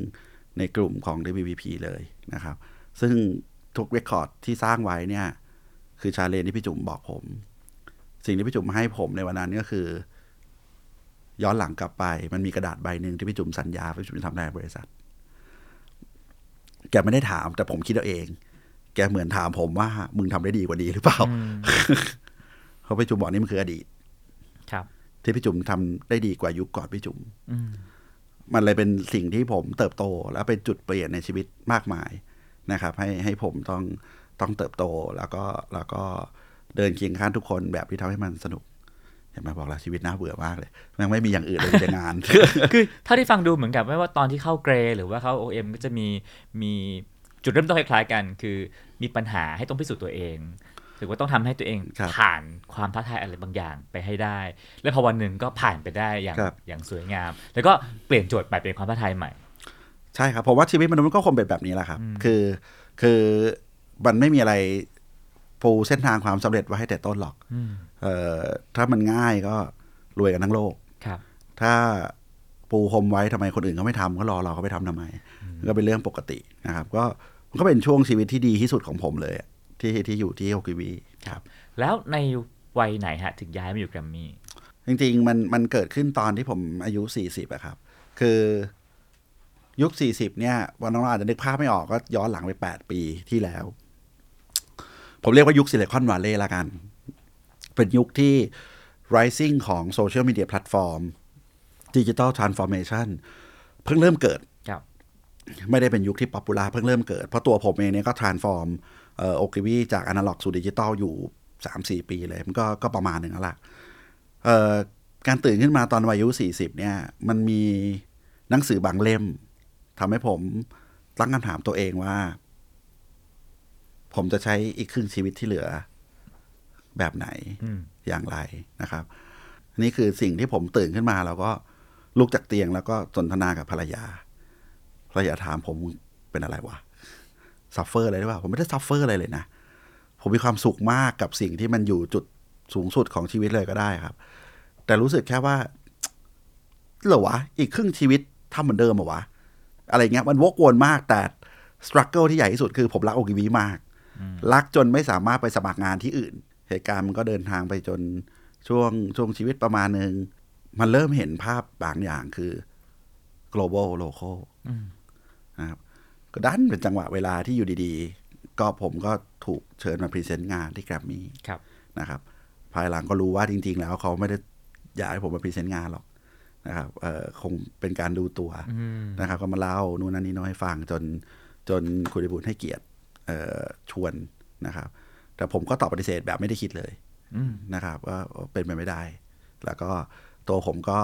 ในกลุ่มของ WVP เลยนะครับ ซึ่งทุกเรคคอร์ดที่สร้างไว้เนี่ย คือชาเลนที่พี่จุ๋มบอกผม สิ่งที่พี่จุ๋มให้ผมในวันนั้นก็คือ ย้อนหลังกลับไป มันมีกระดาษใบหนึ่งที่พี่จุ๋มสัญญาพี่จุ๋มจะทำในบริษัท แกไม่ได้ถามแต่ผมคิดเอาเอง แกเหมือนถามผมว่า มึงทำได้ดีกว่านี้หรือเปล่าเพราะพี่จุ๋มบอกนี่มันคืออดีต ครับ ที่พี่จุ๋มทำได้ดีกว่ายุคก่อนพี่จุ๋มมันเลยเป็นสิ่งที่ผมเติบโต แล้วเป็นจุดเปลี่ยนในชีวิตมากมายนะครับ ให้ให้ผมต้องต้องเติบโตแล้วก็แล้วก็เดินเคียงข้างทุกคนแบบที่ทำให้มันสนุกเห็นไหมบอกแล้วชีวิตน่าเบื่อมากเลยมันไม่มีอย่างอื่นเลยมีแต่งาน คือถ้าที่ฟังดูเหมือนกับไม่ว่าตอนที่เข้าเกรหรือว่าเข้า OM ก็จะมีมี จุดเริ่มต้นคล้ายๆกัน คือมีปัญหาให้ต้องพิสูจน์ตัวเองหรือว่าต้องทำให้ตัวเองครับผ่านความท้าทายอะไรบางอย่างไปให้ได้ แล้วพอวันหนึ่งก็ผ่านไปได้อย่างครับอย่างสวยงาม แล้วก็เปลี่ยนโจทย์ไปเป็นความท้าทายใหม่ ใช่ครับผมว่าชีวิตมนุษย์มันก็คงเป็นแบบนี้แหละครับ คือคือมันไม่มีอะไรปูเส้นทางความสำเร็จไว้ให้แต่ต้นหรอกอืมเอ่อถ้ามันง่ายก็รวยกันทั้งโลกครับ ถ้าปูพรมไว้ทำไมคนอื่นเขาไม่ทำก็รอเราเขาไปทำทำไม ก็เป็นเรื่องปกตินะครับ ก็มัน ก็เป็นช่วงชีวิตที่ดีที่สุดของผมเลยอะที่ที่อยู่ที่โอกิวีครับ แล้วในวัยไหนฮะ ถึงย้ายมาอยู่แกรมมี่ จริง ๆ มันมันเกิดขึ้นตอนที่ผมอายุ 40อะครับ คือยุค 40 เนี่ยวันน้องๆอาจจะนึกภาพไม่ออกก็ย้อนหลังไป 8 ปีที่แล้ว ผมเรียกว่ายุค Silicon Valley ละกัน เป็นยุคที่ rising ของโซเชียลมีเดียแพลตฟอร์มดิจิ t a ลทรานส์ฟอร์เมชันเพิ่งเริ่มเกิดครับ ไม่ได้เป็นยุคที่ popular เพิ่งเริ่มเกิด เพราะตัวผมเองเนี่ยก็ transformเอ่อโอกิวีจากอนาล็อกสู่ดิจิตอลอยู่สามสี่ปีเลย มันก็ก็ประมาณหนึ่งแล้วล่ะเอ่อการตื่นขึ้นมาตอนวัยอายุสี่สิบเนี่ย มันมีหนังสือบางเล่มทำให้ผมตั้งคำถามตัวเองว่า ผมจะใช้อีกครึ่งชีวิตที่เหลือ แบบไหนอืมอย่างไรนะครับ นี่คือสิ่งที่ผมตื่นขึ้นมาแล้วก็ลุกจากเตียงแล้วก็สนทนากับภรรยา ภรรยาถามผมเป็นอะไรวะ suffer อะไรหรือเปล่าผมไม่ได้ suffer อะไรเลยนะ ผมมีความสุขมากกับสิ่งที่มันอยู่จุดสูงสุดของชีวิตเลยก็ได้ครับ แต่รู้สึกแค่ว่าเหรอวะ อีกครึ่งชีวิตทำเหมือนเดิมเหรอวะ อะไรเงี้ยมันวกวนมากแต่ struggle ที่ใหญ่ที่สุดคือผมรักโอกิวีมาก รักจนไม่สามารถไปสมัครงานที่อื่น เหตุการณ์มันก็เดินทางไปจนช่วงช่วงชีวิตประมาณหนึ่ง มันเริ่มเห็นภาพบางอย่างคือ global local นะครับก็ดันเป็นจังหวะเวลาที่อยู่ดีๆ ก็ผมก็ถูกเชิญมา present งานที่แกรมมี่ครับนะครับ ภายหลังก็รู้ว่าจริง ๆ แล้วเขาไม่ได้อยากให้ผมมา present งานหรอกนะครับเอ่อคงเป็นการดูตัวอืมนะครับ ก็มาเล่านู่นนั่นนี่ให้ฟังจนจนคุณไพบูลย์ให้เกียรติเอ่อชวนนะครับ แต่ผมก็ตอบปฏิเสธแบบไม่ได้คิดเลยอืมนะครับว่าเป็นไปไม่ได้ แล้วก็ตัวผมก็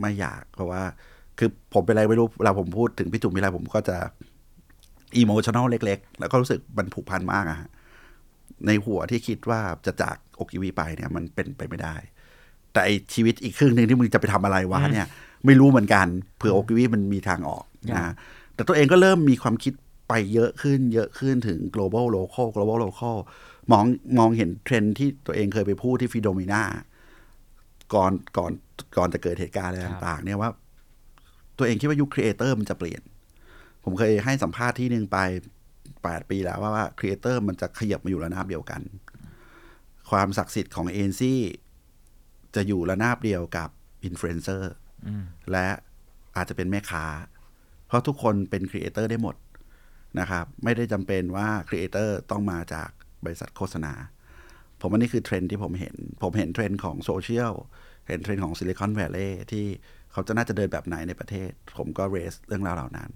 ไม่อยากเพราะว่า คือผมเป็นอะไรไม่รู้เวลาผมพูดถึงพี่จุ๋มวิไลผมก็จะอีโมชั่นอลเล็ก ๆ แล้วก็รู้สึกมันผูกพันมากอะฮะในหัวที่คิดว่าจะจากโอกิวีไปเนี่ยมันเป็นไปไม่ได้ แต่ไอชีวิตอีกครึ่งหนึ่งที่มึงจะไปทำอะไรวะเนี่ย ไม่รู้เหมือนกันเผื่อโอกิวีมันมีทางออกนะแต่ตัวเองก็เริ่มมีความคิดไปเยอะขึ้นเยอะขึ้นถึง global local global local มองมองเห็นเทรนด์ที่ตัวเองเคยไปพูดที่ฟิโดมิน่าก่อนก่อนก่อนจะเกิดเหตุการณ์อะไรต่าง ๆ เนี่ยว่า ตัวเองคิดว่ายุค creator มันจะเปลี่ยน ผมเคยให้สัมภาษณ์ที่หนึ่งไปแปดปีแล้วว่าว่า creator มันจะขยับมาอยู่ระนาบเดียวกัน ความศักดิ์สิทธิ์ของเอเจนซี่จะอยู่ระนาบเดียวกับอินฟลูเอนเซอร์อืมและอาจจะเป็นแม่ค้า เพราะทุกคนเป็น creator ได้หมดนะครับ ไม่ได้จำเป็นว่า creator ต้องมาจากบริษัทโฆษณา ผมว่านี่คือเทรนด์ที่ผมเห็น ผมเห็นเทรนด์ของโซเชียล เห็นเทรนด์ของ Silicon Valley ที่ เขาจะน่าจะเดินแบบไหนในประเทศ ผมก็ raise เรื่องราวเหล่านั้น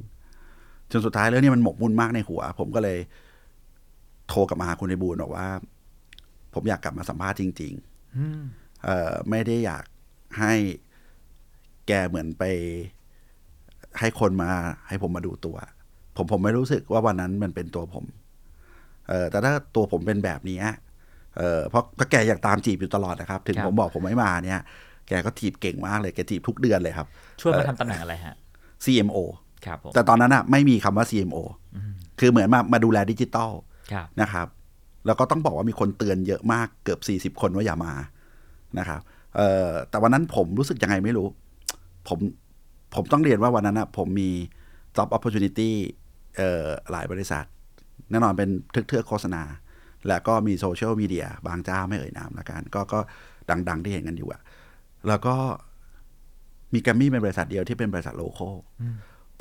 จนสุดท้ายเรื่องนี้มันหมกมุ่นมากในหัว ผมก็เลยโทรกลับมาหาคุณไพบูลย์บอกว่า ผมอยากกลับมาสัมภาษณ์จริงอืมๆเอ่อไม่ได้อยากให้แกเหมือนไป ให้คนมา ให้ผมมาดูตัว ผมผมไม่รู้สึกว่าวันนั้นมันเป็นตัวผม เออแต่ถ้าตัวผมเป็นแบบนี้เออเพราะเพราะแกอยากตามจีบอยู่ตลอดนะครับ ถึงครับผมบอกผมไม่มาเนี่ย แกก็จีบเก่งมากเลย แกจีบทุกเดือนเลยครับ ช่วยมาทำตำแหน่งอะไรฮะ CMO ครับผมแต่ตอนนั้นอะไม่มีคำว่า CMO คือเหมือนมามาดูแลดิจิตอลครับนะครับแล้วก็ต้องบอกว่ามีคนเตือนเยอะมากเกือบ 40 คนว่าอย่ามานะครับเอ่อแต่วันนั้นผมรู้สึกยังไงไม่รู้ ผมผมต้องเรียนว่าวันนั้นอะผมมี job opportunity เอ่อหลายบริษัท แน่นอนเป็นทึกเทือกโฆษณา และก็มีโซเชียลมีเดียบางเจ้าไม่เอ่ยนามละกัน ก็ก็ดัง ๆ ที่เห็นกันอยู่อะ แล้วก็มีแกรมมี่เป็นบริษัทเดียวที่เป็นบริษัทโลโก้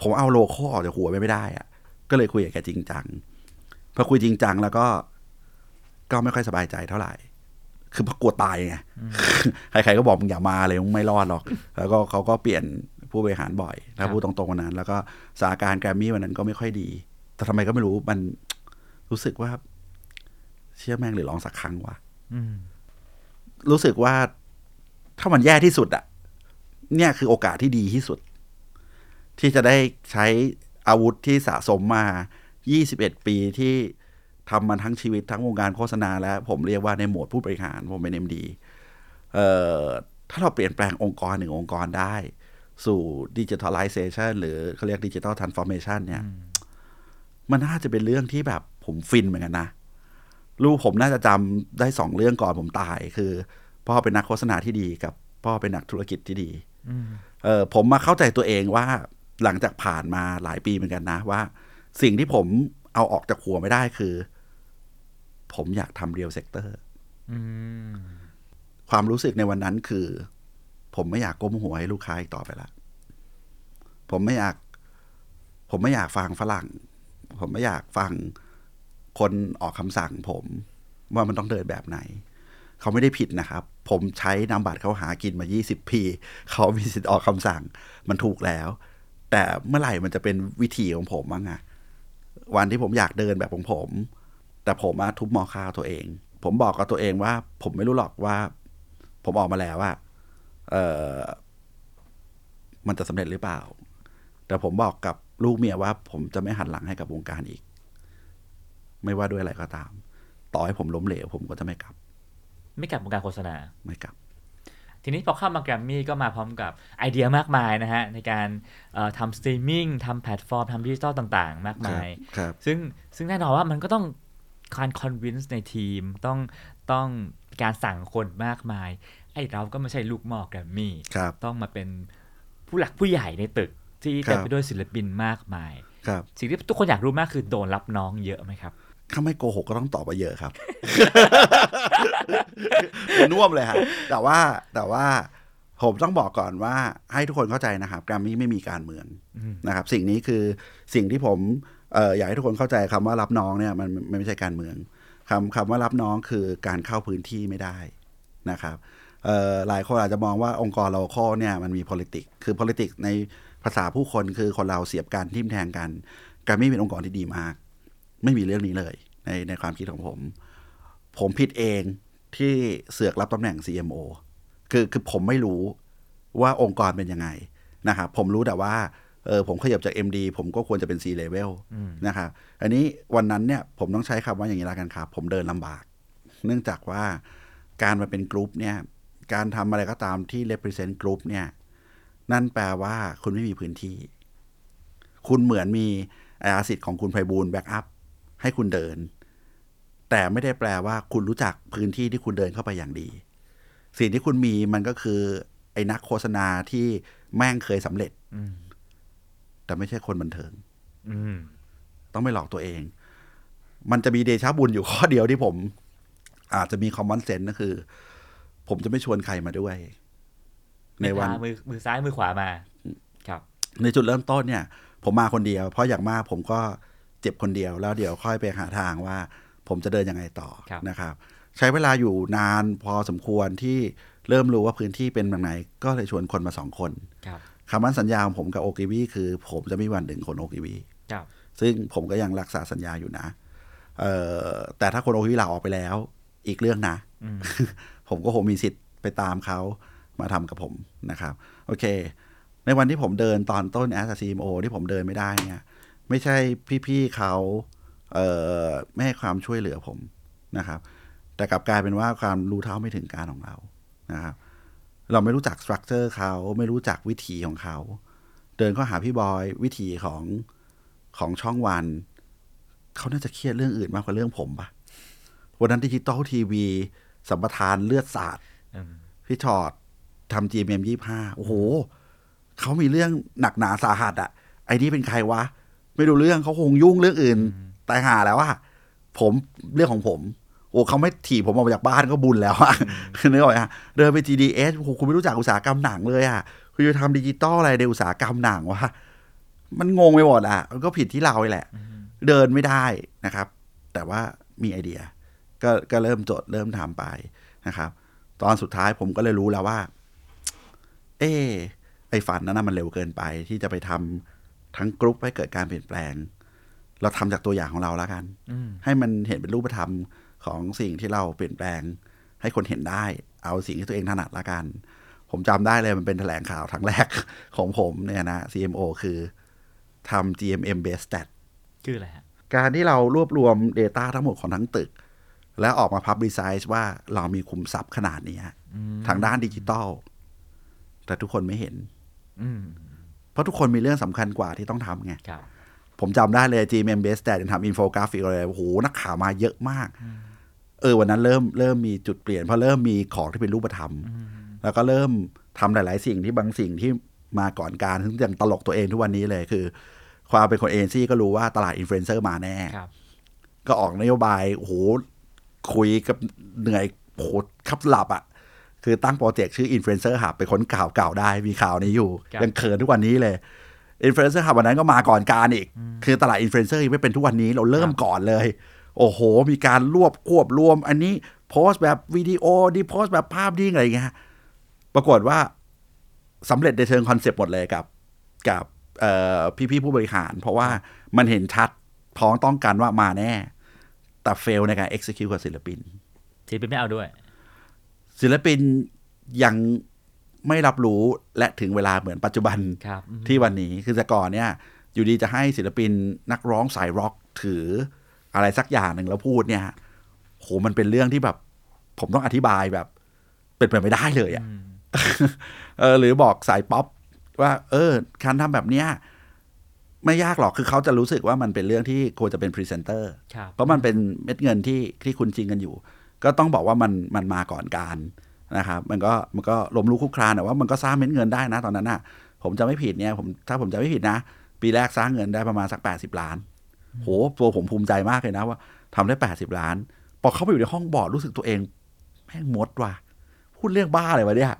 ผมเอาโลโก้ออกจากหัวไปไม่ได้อะก็เลยคุยกับแกจริงจังพอคุยจริงจังแล้วก็ก็ไม่ค่อยสบายใจเท่าไหร่ คือเพราะกลัวตายไง ใครๆก็บอกมึงอย่ามาเลยมึงไม่รอดหรอก แล้วก็เขาก็เปลี่ยนผู้บริหารบ่อย ถ้าพูดตรงๆวันนั้น แล้วก็สถานการณ์แกรมมี่วันนั้นก็ไม่ค่อยดี แต่ทำไมก็ไม่รู้มันรู้สึกว่า เชื่อแม่งหรือลองสักครั้งวะอืมรู้สึกว่า ถ้ามันแย่ที่สุดอะเนี่ยคือโอกาสที่ดีที่สุด ที่จะได้ใช้อาวุธที่สะสมมา 21 ปีที่ทำมันทั้งชีวิตทั้งวงการโฆษณาและผมเรียกว่าในโหมดผู้บริหารผมเป็น MD เอ่อถ้าเราเปลี่ยนแปลงองค์กรหนึ่งองค์กรได้ สู่ digitalization หรือเขาเรียก digital transformation เนี่ย มันน่าจะเป็นเรื่องที่แบบผมฟินเหมือนกันนะ ลูกผมน่าจะจำได้สองเรื่องก่อนผมตายคือ พ่อเป็นนักโฆษณาที่ดีกับพ่อเป็นนักธุรกิจที่ดีอืมเออผมมาเข้าใจตัวเองว่าหลังจากผ่านมาหลายปีเหมือนกันนะว่า สิ่งที่ผมเอาออกจากหัวไม่ได้คือ ผมอยากทำ real sectorอืมความรู้สึกในวันนั้นคือ ผมไม่อยากก้มหัวให้ลูกค้าอีกต่อไปละผมไม่อยาก ผมไม่อยากฟังฝรั่ง ผมไม่อยากฟังคนออกคำสั่งผมว่ามันต้องเดินแบบไหน เขาไม่ได้ผิดนะครับ ผมใช้นามบัตรเขาหากินมา 20 ปีเขามีสิทธิ์ออกคำสั่งมันถูกแล้ว แต่เมื่อไหร่มันจะเป็นวิธีของผมบ้างอะวันที่ผมอยากเดินแบบของผม แต่ผมอะทุบมอข้าตัวเอง ผมบอกกับตัวเองว่า ผมไม่รู้หรอกว่า ผมออกมาแล้วว่าเออมันจะสำเร็จหรือเปล่า แต่ผมบอกกับลูกเมียว่า ผมจะไม่หันหลังให้กับวงการอีก ไม่ว่าด้วยอะไรก็ตาม ต่อให้ผมล้มเหลว ผมก็จะไม่กลับ ไม่กลับวงการโฆษณา ไม่กลับ ทีนี้พอเข้ามาแกรมมี่ก็มาพร้อมกับไอเดียมากมายนะฮะ ในการเอ่อทำสตรีมมิ่งทำแพลตฟอร์มทำดิจิตอลต่างๆ มากมายครับซึ่งซึ่งแน่นอนว่ามันก็ต้องการ convince ในทีมต้องต้องการสั่งคนมากมาย ไอ้เราก็ไม่ใช่ลูกหม้อแกรมมี่ครับต้องมาเป็นผู้หลักผู้ใหญ่ในตึกที่ครัเต็บมไปด้วยศิลปินมากมายครับสิ่งที่ทุกคนอยากรู้มากคือโดนรับน้องเยอะไหมครับ ถ้าไม่โกหกก็ต้องตอบมาเยอะครับน่วมเลยครับแต่ว่าแต่ว่าผมต้องบอกก่อนว่าให้ทุกคนเข้าใจนะครับแกรมมี่ไม่มีการเมืองอืมนะครับ สิ่งนี้คือสิ่งที่ผมเอ่ออยากให้ทุกคนเข้าใจคำว่ารับน้องเนี่ยมันมันไม่ใช่การเมืองคำคำว่ารับน้องคือการเข้าพื้นที่ไม่ได้นะครับเอ่อหลายคนอาจจะมองว่าองค์กรเราข้อเนี่ยมันมี politics คือ politics ในภาษาผู้คนคือคนเราเสียบกันทิมแทงกันแกรมมี่เป็นองค์กรที่ดีมาก ไม่มีเรื่องนี้เลย ในในความคิดของผม ผมผิดเองที่เสือกรับตำแหน่ง CMO คือคือผมไม่รู้ว่าองค์กรเป็นยังไงนะครับผมรู้แต่ว่าเออผมขยับจาก MD ผมก็ควรจะเป็น C level นะครับอันนี้วันนั้นเนี่ยผมต้องใช้คำว่าอย่างนี้แล้วกันครับ ผมเดินลำบาก เนื่องจากว่าการมาเป็นกรุ๊ปเนี่ย การทำอะไรก็ตามที่ represent group เนี่ย นั่นแปลว่าคุณไม่มีพื้นที่ คุณเหมือนมีอาญาสิทธิ์ของคุณไพบูลย์ back up ให้คุณเดิน แต่ไม่ได้แปลว่าคุณรู้จักพื้นที่ที่คุณเดินเข้าไปอย่างดี สิ่งที่คุณมีมันก็คือ ไอ้นักโฆษณาที่แม่งเคยสำเร็จอืมแต่ไม่ใช่คนบันเทิงอืมต้องไม่หลอกตัวเอง มันจะมีเดชะบุญอยู่ข้อเดียวที่ผม อาจจะมี common sense ก็คือ ผมจะไม่ชวนใครมาด้วย ในวันมือมือซ้ายมือขวามา ครับ ในจุดเริ่มต้นเนี่ย ผมมาคนเดียว เพราะอย่างมากผมก็ เจ็บคนเดียวแล้วเดี๋ยวค่อยไปหาทางว่า ผมจะเดินยังไงต่อครับนะครับ ใช้เวลาอยู่นานพอสมควรที่เริ่มรู้ว่าพื้นที่เป็นแบบไหน ก็เลยชวนคนมาสองคนครับคำมั่นสัญญาของผมกับโอกิวีคือ ผมจะไม่มีวันดึงคนโอกิวีครับซึ่งผมก็ยังรักษาสัญญาอยู่นะเอ่อแต่ถ้าคนโอกิวีลาออกไปแล้ว อีกเรื่องนะอืมผมก็คงมีสิทธิ์ไปตามเขามาทำกับผมนะครับ โอเค ในวันที่ผมเดินตอนต้น as CMO ที่ผมเดินไม่ได้เนี่ย ไม่ใช่พี่ๆเขาเอ่อไม่ให้ความช่วยเหลือผมนะครับ แต่กลับกลายเป็นว่าความรู้เท่าไม่ถึงการณ์ของเรานะครับ เราไม่รู้จัก structure เขาไม่รู้จักวิธีของเขา เดินเข้าหาพี่บอยวิธีของของช่องวัน เขาน่าจะเครียดเรื่องอื่นมากกว่าเรื่องผมปะวันนั้นดิจิตอลทีวีสัมปทานเลือดสาดอืมพี่ชอดทำ GMM ยี่ห้าโอ้โห เขามีเรื่องหนักหนาสาหัสอะไอ้นี่เป็นใครวะ ไม่รู้เรื่องเขาคงยุ่งเรื่องอื่นตายหาแล้วอะผมเรื่องของผม โอ้เขาไม่ถีบผมออกมาจากบ้านก็บุญแล้วอะนึกออกไหมฮะเดินไป GDS โอ้โหคุณไม่รู้จักอุตสาหกรรมหนังเลยอะคุณจะทำดิจิตอลอะไรในอุตสาหกรรมหนังวะมันงงไปหมดอะมันก็ผิดที่เราแหละ เดินไม่ได้นะครับ แต่ว่ามีไอเดีย ก็ก็เริ่มจดเริ่มทำไปนะครับ ตอนสุดท้ายผมก็เลยรู้แล้วว่า เออไอฝันนั้นนะมันเร็วเกินไปที่จะไปทำ ทั้งกรุ๊ปให้เกิดการเปลี่ยนแปลง เราทำจากตัวอย่างของเราแล้วกันอืมให้มันเห็นเป็นรูปธรรมของสิ่งที่เราเปลี่ยนแปลง ให้คนเห็นได้ เอาสิ่งที่ตัวเองถนัดละกัน ผมจำได้เลยมันเป็นแถลงข่าวครั้งแรกของผมเนี่ยนะ CMO คือทำ GMM Base Stat คืออะไรฮะ การที่เรารวบรวม Data ทั้งหมดของทั้งตึก แล้วออกมา Publicize ว่าเรามีขุมทรัพย์ขนาดนี้อืมทางด้านดิจิตอลแต่ทุกคนไม่เห็นอืม เพราะทุกคนมีเรื่องสำคัญกว่าที่ต้องทำไงครับผมจำได้เลย GMM Base Stat ยังทำอินโฟกราฟิกอะไรโอ้โหนักข่าวมาเยอะมาก เออวันนั้นเริ่มเริ่มมีจุดเปลี่ยนเพราะเริ่มมีของที่เป็นรูปธรรม แล้วก็เริ่มทำหลาย ๆ สิ่งที่บางสิ่งที่มาก่อนกาลซึ่งยังตลกตัวเองทุกวันนี้เลยคือ ความเป็นคนเอเจนซี่ก็รู้ว่าตลาดอินฟลูเอนเซอร์มาแน่ครับก็ออกนโยบายโอ้โหคุยกับเหนื่อยโอ้โหขับหลับอะ่ะ คือตั้ง project ชื่อ Influencer Hub ไปค้นข่าวเก่าได้มีข่าวนี้อยู่ครับยังเขินทุกวันนี้เลย Influencer Hub วันนั้นก็มาก่อนกาลอีก คือตลาดอินฟลูเอนเซอร์ยังไม่เป็นทุกวันนี้เราเริ่มก่อนเลย โอ้โห มีการรวบควบรวม อันนี้โพสต์แบบวิดีโอนี้โพสต์แบบภาพนิ่งอะไรอย่างเงี้ยปรากฏว่าสำเร็จในเชิง concept หมดเลยกับกับเอ่อพี่ๆผู้บริหาร เพราะว่ามันเห็นชัดพ้องต้องกันว่ามาแน่ แต่ fail ในการ execute กับศิลปินศิลปินไม่เอาด้วย ศิลปินยังไม่รับรู้และถึงเวลาเหมือนปัจจุบันครับอืมที่วันนี้คือแต่ก่อนเนี่ย อยู่ดีจะให้ศิลปินนักร้องสายร็อกถืออะไรสักอย่างหนึ่งแล้วพูดเนี่ยโหมันเป็นเรื่องที่แบบ ผมต้องอธิบายแบบ เป็นไปไม่ได้เลยอะอืมเออ หรือบอกสายป๊อปว่า เออการทำแบบเนี้ยไม่ยากหรอกคือเขาจะรู้สึกว่ามันเป็นเรื่องที่ควรจะเป็นพรีเซนเตอร์ครับเพราะมันเป็นเม็ดเงินที่ที่คุ้นชินกันอยู่ ก็ต้องบอกว่ามันมันมาก่อนกาลนะครับมันก็มันก็ล้มลุกคลุกคลานแต่ว่ามันก็สร้างเม็ดเงินได้นะตอนนั้นน่ะผมจะไม่ผิดเนี่ยผมถ้าผมจะไม่ผิดนะ ปีแรกสร้างเงินได้ประมาณสักแปดสิบล้านโหตัวผมภูมิใจมากเลยนะว่าทำได้แปดสิบล้านพอเข้าไปอยู่ในห้องบอร์ดรู้สึกตัวเองแม่งมดว่ะพูดเรื่องบ้าเลยวะเนี่ย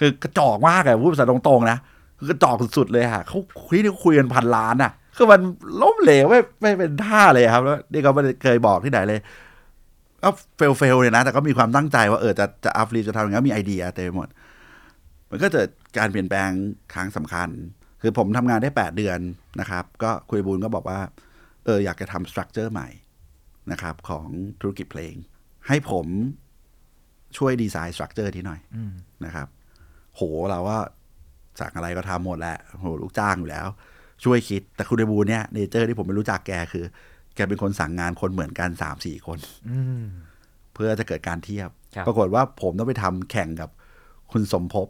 คือกระจอกมากอะพูดภาษาตรงๆนะคือกระจอกสุดๆเลยอะเขาคุยนี่เขาคุยกันพันล้านอะคือมันล้มเหลวไม่ไม่เป็นท่าเลยครับแล้วนี่ก็ไม่เคยบอกที่ไหนเลย ก็ fail fail เลยนะ แต่ก็มีความตั้งใจว่าเออจะจะอัพรีจะทำอย่างนี้มีไอเดียเต็มหมด มันก็เกิดการเปลี่ยนแปลงครั้งสำคัญ คือผมทำงานได้ 8 เดือนนะครับ ก็คุณไพบูลย์ก็บอกว่า เอออยากจะทำ structure ใหม่นะครับ ของธุรกิจเพลง ให้ผมช่วย design structure ทีหน่อยนะครับ โหเราว่าสั่งอะไรก็ทำหมดแหละโหลูกจ้างอยู่แล้ว ช่วยคิดแต่คุณไพบูลย์เนี่ย nature ที่ผมไม่รู้จักแกคือ แกเป็นคนสั่งงานคนเหมือนกันสามสี่คนอืมเพื่อจะเกิดการเทียบครับปรากฏว่าผมต้องไปทำแข่งกับคุณสมภพ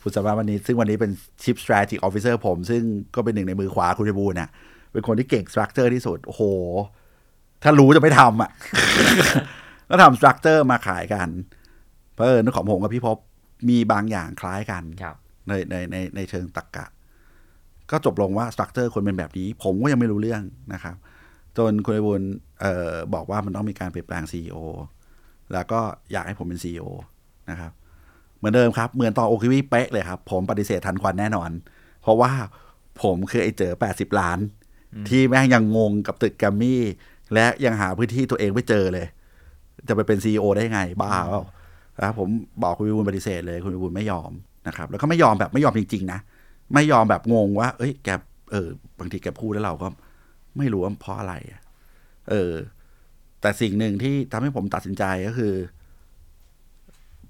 ผู้สำนักวันนี้ ซึ่งวันนี้เป็น Chief Strategic Officer ผม ซึ่งก็เป็นหนึ่งในมือขวาคุณไพบูลย์เนี่ยเป็นคนที่เก่ง structure ที่สุด โอ้โห ถ้ารู้จะไม่ทำอะก็ทำ structure มาขายกัน เพราะเออของผมกับพี่ภพมีบางอย่างคล้ายกันครับในในในในเชิงตรรกะ ก็จบลงว่า structure ควรเป็นแบบนี้ ผมก็ยังไม่รู้เรื่องนะครับ จนคุณไพบูลย์เอ่อบอกว่ามันต้องมีการเปลี่ยนแปลง CEO แล้วก็อยากให้ผมเป็น CEO นะครับ เหมือนเดิมครับ เหมือนตอนโอคิวิเป๊ะเลยครับ ผมปฏิเสธทันควันแน่นอน เพราะว่าผมคือไอ้เจ๋อ 80 ล้าน ที่แม่งยังงงกับตึกแกรมมี่ และยังหาพื้นที่ตัวเองไม่เจอเลย จะไปเป็น CEO ได้ไง บ้าเปล่าแล้วผมบอกคุณไพบูลย์ปฏิเสธเลย คุณไพบูลย์ไม่ยอมนะครับ แล้วก็ไม่ยอมแบบไม่ยอมจริง ๆ นะ ไม่ยอมแบบงงว่า เอ้ยแกเออบางทีแกพูดแล้วเราก็ ไม่รู้ว่าเพราะอะไร เออ แต่สิ่งหนึ่งที่ทำให้ผมตัดสินใจก็คือ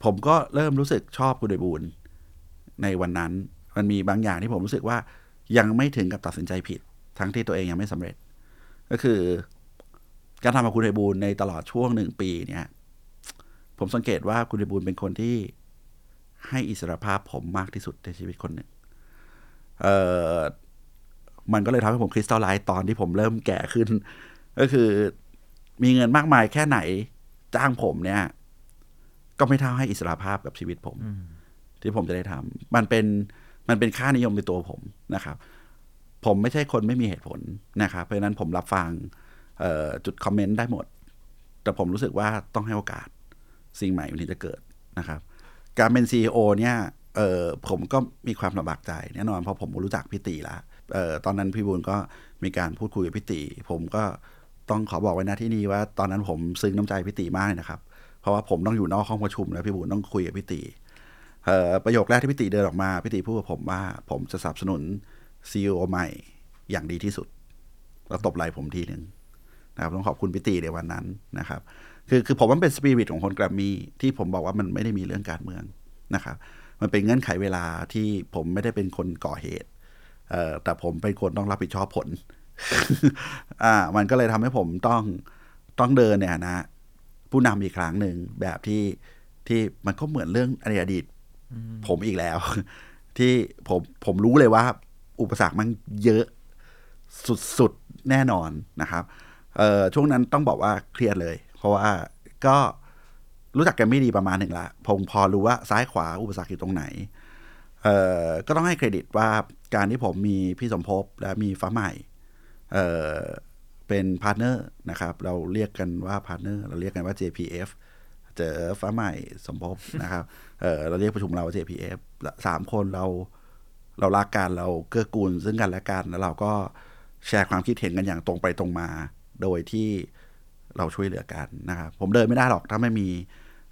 ผมก็เริ่มรู้สึกชอบคุณวิบูลย์ในวันนั้น มันมีบางอย่างที่ผมรู้สึกว่ายังไม่ถึงกับตัดสินใจผิด ทั้งที่ตัวเองยังไม่สำเร็จ ก็คือ การทำกับคุณไพบูลย์ในตลอดช่วงหนึ่งปีเนี่ย ผมสังเกตว่าคุณไพบูลย์เป็นคนที่ให้อิสรภาพผมมากที่สุดในชีวิตคนหนึ่งเออ มันก็เลยทำให้ผมคริสตัลไลท์ตอนที่ผมเริ่มแก่ขึ้น ก็คือมีเงินมากมายแค่ไหน จ้างผมเนี่ย ก็ไม่เท่าให้อิสรภาพกับชีวิตผม ที่ผมจะได้ทำมันเป็นมันเป็นค่านิยมในตัวผมนะครับ ผมไม่ใช่คนไม่มีเหตุผลนะครับเพราะฉะนั้นผมรับฟังเอ่อจุดคอมเมนต์ได้หมด แต่ผมรู้สึกว่าต้องให้โอกาสสิ่งใหม่มันถึงจะเกิดนะครับ การเป็น CEO เนี่ยเออผมก็มีความลำบากใจแน่นอนเพราะผมรู้จักพี่ตีแล้วเออ ตอนนั้นพี่บุญก็มีการพูดคุยกับพี่ตีผมก็ต้องขอบอกไว้นะที่นี่ว่า ตอนนั้นผมซึ้งน้ำใจพี่ตีมากเลยนะครับ เพราะว่าผมต้องอยู่นอกห้องประชุมแล้วพี่บุญต้องคุยกับพี่ตีประโยคแรกที่พี่ติเดินออกมาพี่ติพูดกับผมว่าผมจะสนับสนุนซีอใหม่อย่างดีที่สุด แล้วตบไหล่ผมทีหนึ่งนะครับต้องขอบคุณพี่ติในวันนั้นนะครับ คือคือผมว่ามันเป็นสปิริตของคนแกรมมี่ที่ผมบอกว่ามันไม่ได้มีเรื่องการเมืองนะครับ มันเป็นเงื่อนไขเวลาที่ผมไม่ได้เป็นคนก่อเหตุ เอ่อแต่ผมเป็นคนต้องรับผิดชอบผล อ่า มันก็เลยทำให้ผมต้องต้องเดินเนี่ยนะผู้นำอีกครั้งหนึ่งแบบที่ที่มันก็เหมือนเรื่องในอดีตผมอีกแล้ว ที่ผมผมรู้เลยว่า อุปสรรคมันเยอะสุดๆ แน่นอนนะครับเอ่อช่วงนั้นต้องบอกว่าเครียดเลย เพราะว่าก็รู้จักกันไม่ดีประมาณหนึ่งละผมพอรู้ว่าซ้ายขวาอุปสรรคอยู่ตรงไหน เอ่อก็ต้องให้เครดิตว่า การที่ผมมีพี่สมภพและมีฟ้าใหม่เอ่อเป็น partner นะครับ เราเรียกกันว่า partner เราเรียกกันว่า JPF เจอฟ้าใหม่สมภพนะครับเออเราเรียกประชุมเราว่า JPF สามคนเราเรารักกันเราเกื้อกูลซึ่งกันและกันแล้วเราก็แชร์ความคิดเห็นกันอย่างตรงไปตรงมา โดยที่เราช่วยเหลือกันนะครับ ผมเดินไม่ได้หรอกถ้าไม่มี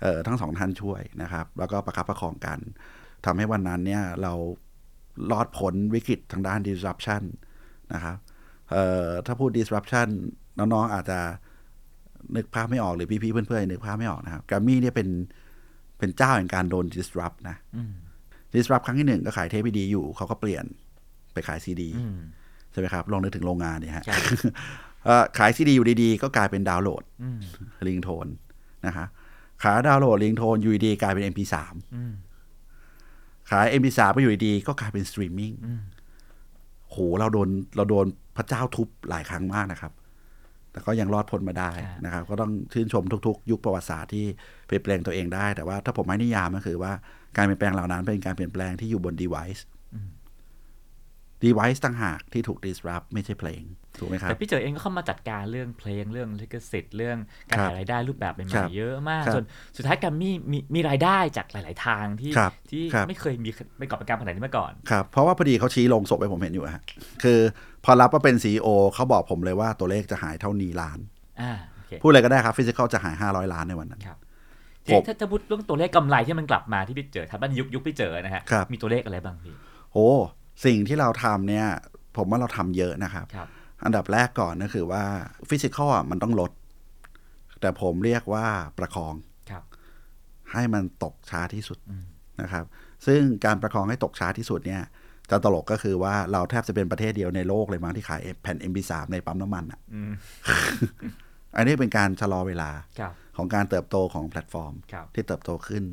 เออทั้งสองท่านช่วยนะครับ แล้วก็ประคับประคองกันทำให้วันนั้นเนี่ยเรา รอดพ้นวิกฤตทางด้าน disruption นะครับเอ่อถ้าพูด disruption น้องๆ อาจจะนึกภาพไม่ออกหรือพี่ๆ เพื่อนๆ นึกภาพไม่ออกนะครับแกรมมี่เนี่ยเป็นเป็นเจ้าแห่งการโดน disrupt นะ disrupt ครั้งที่หนึ่งก็ขายเทปดีอยู่ เขาก็เปลี่ยนไปขายซีดีอืมใช่ไหมครับ ลองนึกถึงโรงงานเนี่ยฮะครับเอ่อขายซีดีอยู่ดีๆ ก็กลายเป็นดาวน์โหลดอืมลิงโทนนะฮะขาย download ringtone อยู่ดีๆกลายเป็น MP3 อืม ขาย MP3 ไปอยู่ดีๆก็กลายเป็นสตรีมมิ่งอืมโหเราโดนเราโดนพระเจ้าทุบหลายครั้งมากนะครับ แต่ก็ยังรอดพ้นมาได้นะครับ ก็ต้องชื่นชมทุกๆ ยุคประวัติศาสตร์ที่เปลี่ยนแปลงตัวเองได้ แต่ว่าถ้าผมให้นิยามก็คือว่าการเปลี่ยนแปลงเหล่านั้นเป็นการเปลี่ยนแปลงที่อยู่บน device device ต่างหากที่ถูก disrupt ไม่ใช่เพลง ถูกไหมครับแต่พี่เจอเองก็เข้ามาจัดการเรื่องเพลงเรื่องลิขสิทธิ์เรื่องการครับหารายได้รูปแบบใหครัม่บๆเยอะมากครับจนสุดท้ายแกรมมี่มีมีรายได้จากหลาย ๆ ทางที่ครับที่ครับไม่เคยมีเป็นกอบการขนาดนี้มาก่อนครับเพราะว่าพอดีเขาชี้โลงศพให้ผมเห็นอยู่ฮะคือพอรับว่าเป็น CEO เขาบอกผมเลยว่าตัวเลขจะหายเท่านี้ล้านอ่าโอเคพูดอะไรก็ได้ครับ physical จะหาย 500 ล้านในวันนั้นครับผทีมนี้ถ้าถ้าพูดเรื่องตัวเลขกำไรที่มันกลับมาที่พี่เจ๋อทับนยุคยุคพี่เจ๋อนะฮะครับมีตัวเลขอะไรบ้างพี่โอ้สิ่งที่เราทำเนี่ย ผมว่าเราทำเยอะนะครับครับ อันดับแรกก่อนก็คือว่า physical อะมันต้องลด แต่ผมเรียกว่าประคองครับให้มันตกช้าที่สุดนะครับ ซึ่งการประคองให้ตกช้าที่สุดเนี่ยจะตลกก็คือว่าเราแทบจะเป็นประเทศเดียวในโลกเลยมั้งที่ขายแผ่น MP3 ในปั๊มน้ำมันอะอืมอันนี้เป็นการชะลอเวลาครับของการเติบโตของแพลตฟอร์มครับที่เติบโตขึ้น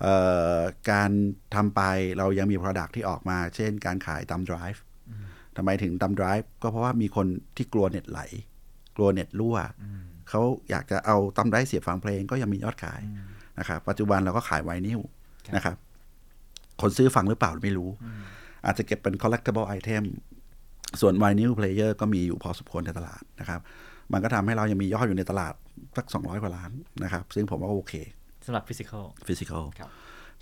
เอ่อการทำไปเรายังมี Product ที่ออกมา เช่นการขายตาม Drive ทำไมถึงตาม Drive ก็เพราะว่ามีคนที่กลัวเน็ตไหล กลัวเน็ตรั่วเขาอยากจะเอาตาม Drive เสียบฟังเพลงก็ยังมียอดขายนะครับปัจจุบันเราก็ขายไวนิลนะครับคนซื้อฟังหรือเปล่าไม่รู้ อาจจะเก็บเป็น collectible item ส่วน vinyl player ก็มีอยู่พอสมควรในตลาดนะครับ มันก็ทำให้เรายังมียอดอยู่ในตลาดสัก 200 กว่าล้านนะครับ ซึ่งผมว่าโอเคสำหรับ physical physical ครับ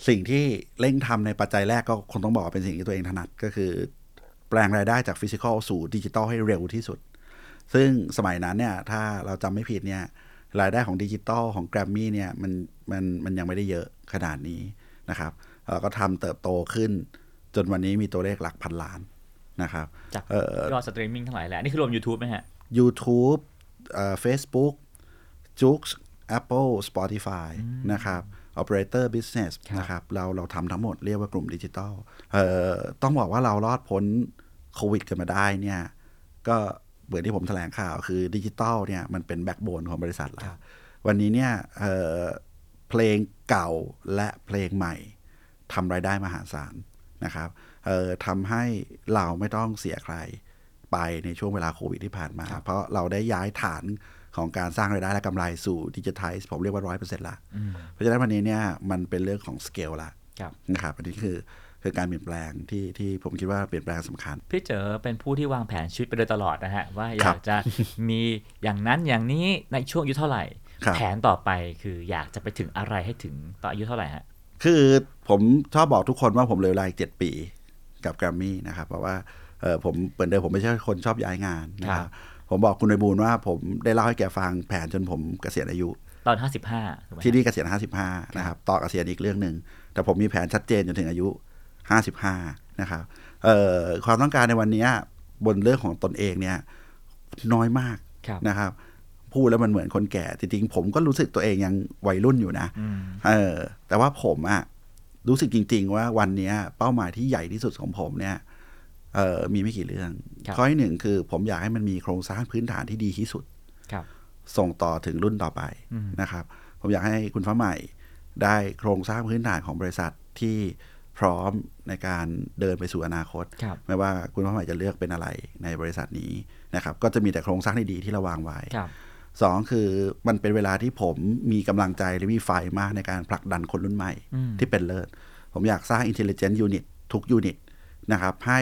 สิ่งที่เร่งทำในปัจจัยแรกก็คงต้องบอกว่าเป็นสิ่งที่ตัวเองถนัดก็คือแปลงรายได้จาก physical สู่ดิจิตอลให้เร็วที่สุด ซึ่งสมัยนั้นเนี่ยถ้าเราจำไม่ผิดเนี่ยรายได้ของดิจิตอลของแกรมมี่เนี่ยมันมันมันยังไม่ได้เยอะขนาดนี้นะครับเราก็ทำเติบโตขึ้น จนวันนี้มีตัวเลขหลักพันล้านนะครับจากเอ่อยอดสตรีมมิ่งทั้งหลายแหละนี่คือรวม YouTube ไหมฮะ YouTube เอ่อ Facebook j o o x Apple Spotify นะครับ Operator Business ครับนะครับ เราเราทำทั้งหมดเรียกว่ากลุ่มดิจิตอลเอ่อต้องบอกว่าเรารอดพ้น โควิดกันมาได้เนี่ย ก็เหมือนที่ผมแถลงข่าวคือดิจิตอลเนี่ยมันเป็น backbone ของบริษัทแล้ววันนี้เนี่ยเอ่อเพลงเก่าและเพลงใหม่ทำรายได้มหาศาลนะครับเอ่อทำให้เราไม่ต้องเสียใครไปในช่วงเวลาโควิดที่ผ่านมา เพราะเราได้ย้ายฐานของการสร้างรายได้และกำไรสู่ดิจิทัลผมเรียกว่าร้อยเปอร์เซ็นต์ละเพราะฉะนั้นวันนี้เนี่ยมันเป็นเรื่องของสเกลละครับนะครับอันนี้คือ คือการเปลี่ยนแปลงที่ที่ผมคิดว่าเปลี่ยนแปลงสำคัญ พี่เจอเป็นผู้ที่วางแผนชีวิตไปโดยตลอดนะฮะ ว่าอครัยาบกจะมีอย่างนั้นอย่างนี้ในช่วงอายุเท่าไหร่ครับแผนต่อไปคืออยากจะไปถึงอะไรให้ถึงตอนอายุเท่าไหร่ฮะคือผมชอบบอกทุกคนว่าผมเหลยเวลาอีกเจ็ดปีกับแกรมมี่นะครับเพราะว่าเออผมเปิดเดิมผมไม่ใช่คนชอบย้ายงานนะคครัรับบผมบอกคุณไยบูลย์ว่าผมได้เล่าให้แกฟังแผนจนผมเกษียณอายุ ตอน 55ถูกไหมฮะที่นี่เกษียณ55 นะครับ ต่อเกษียณอีกเรื่องหนึ่ง แต่ผมมีแผนชัดเจนจนถึงอายุ 55 นะครับเอ่อความต้องการในวันนี้บนเรื่องของตนเองเนี่ยน้อยมากครับนะครับ พูดแล้วมันเหมือนคนแก่ จริงๆ ผมก็รู้สึกตัวเองยังวัยรุ่นอยู่นะอืมเออแต่ว่าผมอะรู้สึกจริง ๆ ว่าวันเนี้ยเป้าหมายที่ใหญ่ที่สุดของผมเนี่ยเออมีไม่กี่เรื่องครับข้อที่หนึ่งคือผมอยากให้มันมีโครงสร้างพื้นฐานที่ดีที่สุดครับส่งต่อถึงรุ่นต่อไปอืมนะครับ ผมอยากให้คุณฟ้าใหม่ได้โครงสร้างพื้นฐานของบริษัทที่ พร้อมในการเดินไปสู่อนาคตครับไม่ว่าคุณฟ้าใหม่จะเลือกเป็นอะไรในบริษัทนี้นะครับก็จะมีแต่โครงสร้างที่ดีที่เราวางไว้ครับสองคือมันเป็นเวลาที่ผมมีกำลังใจและมีไฟมากในการผลักดันคนรุ่นใหม่อืมที่เป็นเลิศ ผมอยากสร้าง intelligent unit ทุก unit นะครับให้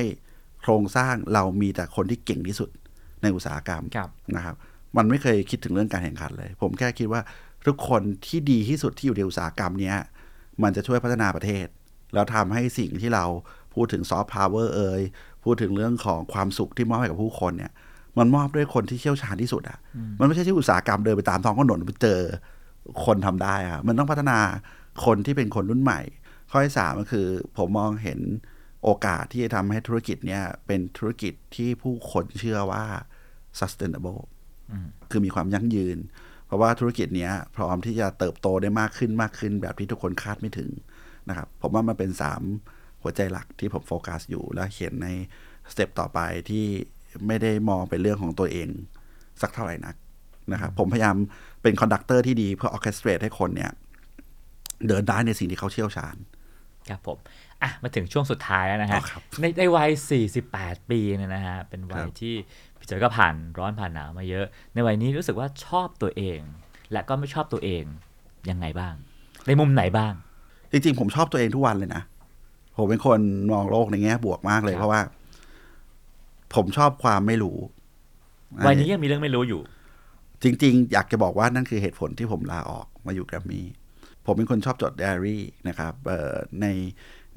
โครงสร้างเรามีแต่คนที่เก่งที่สุดในอุตสาหกรรมครับนะครับ มันไม่เคยคิดถึงเรื่องการแข่งขันเลย ผมแค่คิดว่าทุกคนที่ดีที่สุดที่อยู่ในอุตสาหกรรมเนี้ยมันจะช่วยพัฒนาประเทศ แล้วทำให้สิ่งที่เราพูดถึงซอฟต์พาวเวอร์เอ่ยพูดถึงเรื่องของความสุขที่มอบให้กับผู้คนเนี่ย มันมอบด้วยคนที่เชี่ยวชาญที่สุดอะ่ะ มันไม่ใช่ที่อุตสาหกรรมเดินไปตามท้องถนนไปเจอคนทำได้อะมันต้องพัฒนาคนที่เป็นคนรุ่นใหม่ ข้อที่สามก็คือ ผมมองเห็นโอกาสที่จะทำให้ธุรกิจเนี่ยเป็นธุรกิจที่ผู้คนเชื่อว่า sustainable คือมีความยั่งยืน เพราะว่าธุรกิจเนี้ยพร้อมที่จะเติบโตได้มากขึ้นมากขึ้นแบบที่ทุกคนคาดไม่ถึง นะครับ ผมว่ามันเป็นสามหัวใจหลักที่ผมโฟกัสอยู่และเห็นในสเต็ปต่อไปที่ไม่ได้มองเป็นเรื่องของตัวเองสักเท่าไหร่นักนะครับ ผมพยายามเป็น conductor ที่ดีเพื่อ orchestrate ให้คนเนี่ย เดินได้ในสิ่งที่เขาเชี่ยวชาญ ครับผมอะมาถึงช่วงสุดท้ายแล้วนะฮะอ๋อครับในในวัย 48 ปีเนี่ยนะฮะเป็นวัยครับที่พี่เจ๋อก็ผ่านร้อนผ่านหนาวมาเยอะ ในวัยนี้รู้สึกว่าชอบตัวเอง และก็ไม่ชอบตัวเองยังไงบ้าง ในมุมไหนบ้าง จริงๆ ผมชอบตัวเองทุกวันเลยนะ ผมเป็นคนมองโลกในแง่บวกมากเลยครับเพราะว่า ผมชอบความไม่รู้ วัยนี้ยังมีเรื่องไม่รู้อยู่ จริง ๆ อยากจะบอกว่านั่นคือเหตุผลที่ผมลาออกมาอยู่แกรมมี่ผมเป็นคนชอบจดไดอารี่นะครับเอ่อใน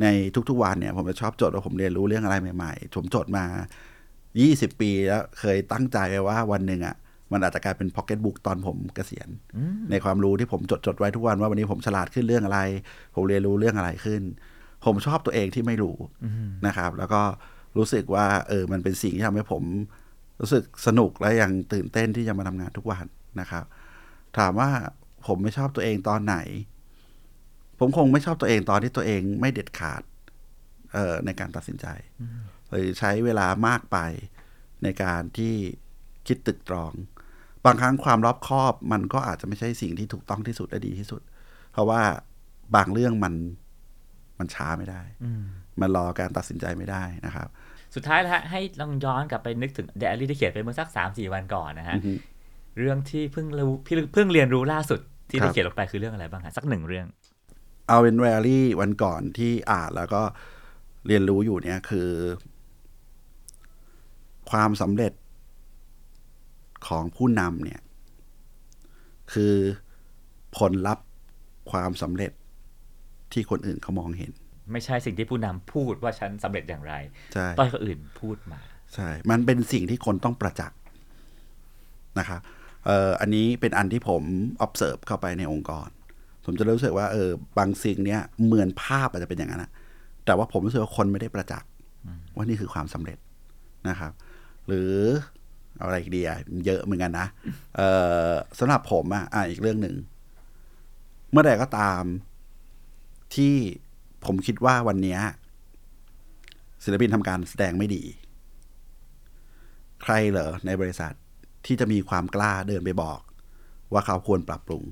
ในทุกๆวันเนี่ย ผมจะชอบจดว่าผมเรียนรู้เรื่องอะไรใหม่ ๆ ผมจดมา 20 ปีแล้วเคยตั้งใจไว้ว่าวันหนึ่งอะ มันอาจจะกลายเป็นพ็อกเก็ตบุ๊กตอนผมเกษียณ ในความรู้ที่ผมจดจดไว้ทุกวันว่าวันนี้ผมฉลาดขึ้นเรื่องอะไร ผมเรียนรู้เรื่องอะไรขึ้น ผมชอบตัวเองที่ไม่รู้นะครับ แล้วก็รู้สึกว่า เออมันเป็นสิ่งที่ทำให้ผมรู้สึกสนุกและยังตื่นเต้นที่จะมาทำงานทุกวันนะครับ ถามว่าผมไม่ชอบตัวเองตอนไหน ผมคงไม่ชอบตัวเองตอนที่ตัวเองไม่เด็ดขาดเอ่อในการตัดสินใจหรือใช้เวลามากไปในการที่คิดตึกตรอง บางครั้งความรอบคอบมันก็อาจจะไม่ใช่สิ่งที่ถูกต้องที่สุดและดีที่สุด เพราะว่าบางเรื่องมันมันช้าไม่ได้ มันรอการตัดสินใจไม่ได้นะครับ สุดท้ายแล้วฮะให้ลองย้อนกลับไปนึกถึงไดอารี่ที่เขียนไปเมื่อสัก3 4วันก่อนนะฮะอือฮึเรื่องที่เพิ่งรู้พี่เพิ่งเรียนรู้ล่าสุดที่คได้รับเขียนลงไปคือเรื่องอะไรบ้างฮะสักหนึ่งเรื่อง เอาเป็นแรลลี่วันก่อนที่อ่านแล้วก็เรียนรู้อยู่เนี่ยคือ ความสำเร็จ ของผู้นำเนี่ย คือผลลัพธ์ความสำเร็จที่คนอื่นเขามองเห็น ไม่ใช่สิ่งที่ผู้นำพูดว่าฉันสำเร็จอย่างไรใช่ต้องให้คนอื่นพูดมาใช่มันเป็นสิ่งที่คนต้องประจักษ์นะครับเอ่ออันนี้เป็นอันที่ผม observe เข้าไปในองค์กร ผมจะรู้สึกว่าเออบางสิ่งเนี้ยเหมือนภาพอาจจะเป็นอย่างนั้นนะแต่ว่าผมรู้สึกว่าคนไม่ได้ประจักษ์ว่านี่คือความสำเร็จนะครับ หรือเอะไรดีอะเยอะเหมือนกันนะเออสำหรับผมอะอะอีกเรื่องหนึ่ง เมื่อใดก็ตาม ที่ผมคิดว่าวันนี้ศิลปินทำการแสดงไม่ดี ใครเหรอในบริษัทที่จะมีความกล้าเดินไปบอกว่าเขาควรปรับปรุง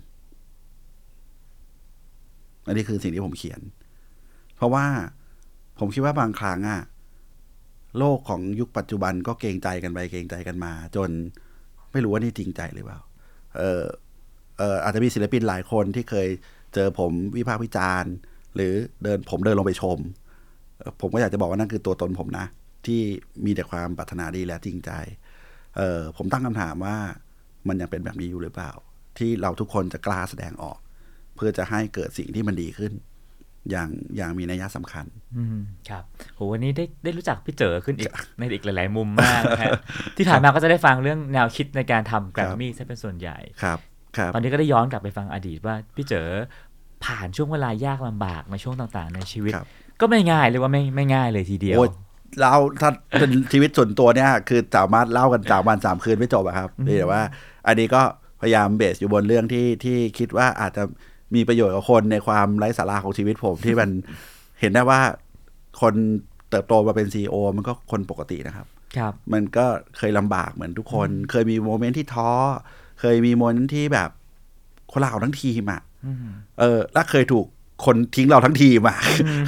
อันนี้คือสิ่งที่ผมเขียน เพราะว่าผมคิดว่าบางครั้งอะ โลกของยุคปัจจุบันก็เกรงใจกันไปเกรงใจกันมา จนไม่รู้ว่านี่จริงใจหรือเปล่า เออเอออาจจะมีศิลปินหลายคนที่เคยเจอผมวิพากษ์วิจารณ์ หรือเดินผมเดินลงไปชม ผมก็อยากจะบอกว่านั่นคือตัวตนผมนะ ที่มีแต่ความปรารถนาดีและจริงใจ เออผมตั้งคำถามว่ามันยังเป็นแบบนี้อยู่หรือเปล่า ที่เราทุกคนจะกล้าแสดงออก เพื่อจะให้เกิดสิ่งที่มันดีขึ้น อย่างอย่างมีนัยสำคัญอืมครับโหวันนี้ได้ได้รู้จักพี่เจอขึ้นอีกในอีกหลาย ๆ มุมมากนะฮะที่ผ่านมาก็จะได้ฟังเรื่องแนวคิดในการทำแกรมมี่ซะเป็นส่วนใหญ่ครับครับตอนนี้ก็ได้ย้อนกลับไปฟังอดีตว่าพี่เจอผ่านช่วงเวลายากลำบากในช่วงต่าง ๆ ในชีวิตครับก็ไม่ง่ายเลยว่าไม่ไม่ง่ายเลยทีเดียวโอ้ยเราถ้าเป็นชีวิตส่วนตัวเนี่ย คือสามารถเล่ากันสามวันสามคืนไม่จบอะครับแต่ว่า อันนี้ก็พยายาม base อยู่บนเรื่องที่ที่คิดว่าอาจจะ มีประโยชน์กับคนในความไร้สาระของชีวิตผมที่มันเห็นได้ว่าคนเติบโตมาเป็น CEO มันก็คนปกตินะครับ ครับ มันก็เคยลำบากเหมือนทุกคน เคยมี moment ที่ท้อ เคยมี moment ที่แบบคนลาออกทั้งทีมอะอืมเออ แล้วเคยถูกคนทิ้งเราทั้งทีมอะ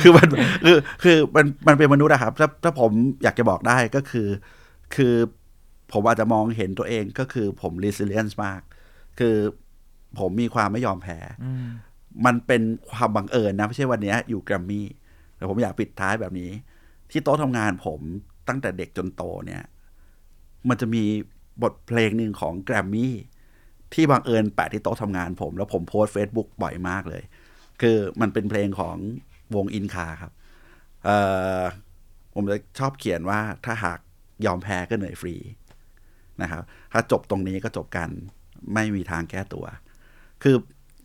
คือมันคือคือมันมันเป็นมนุษย์อะครับ ถ้าถ้าผมอยากจะบอกได้ก็คือ คือผมอาจจะมองเห็นตัวเองก็คือผม resilience มาก คือ ผมมีความไม่ยอมแพ้อืมมันเป็นความบังเอิญนะ ไม่ใช่วันเนี้ยอยู่แกรมมี่แต่ผมอยากปิดท้ายแบบนี้ ที่โต๊ะทำงานผมตั้งแต่เด็กจนโตเนี่ย มันจะมีบทเพลงหนึ่งของแกรมมี่ที่บังเอิญแปะที่โต๊ะทำงานผม แล้วผมโพสเฟซบุ๊กบ่อยมากเลย คือมันเป็นเพลงของวงอินคาครับเอ่อผมจะชอบเขียนว่าถ้าหากยอมแพ้ก็เหนื่อยฟรีนะครับ ถ้าจบตรงนี้ก็จบกัน ไม่มีทางแก้ตัว คือ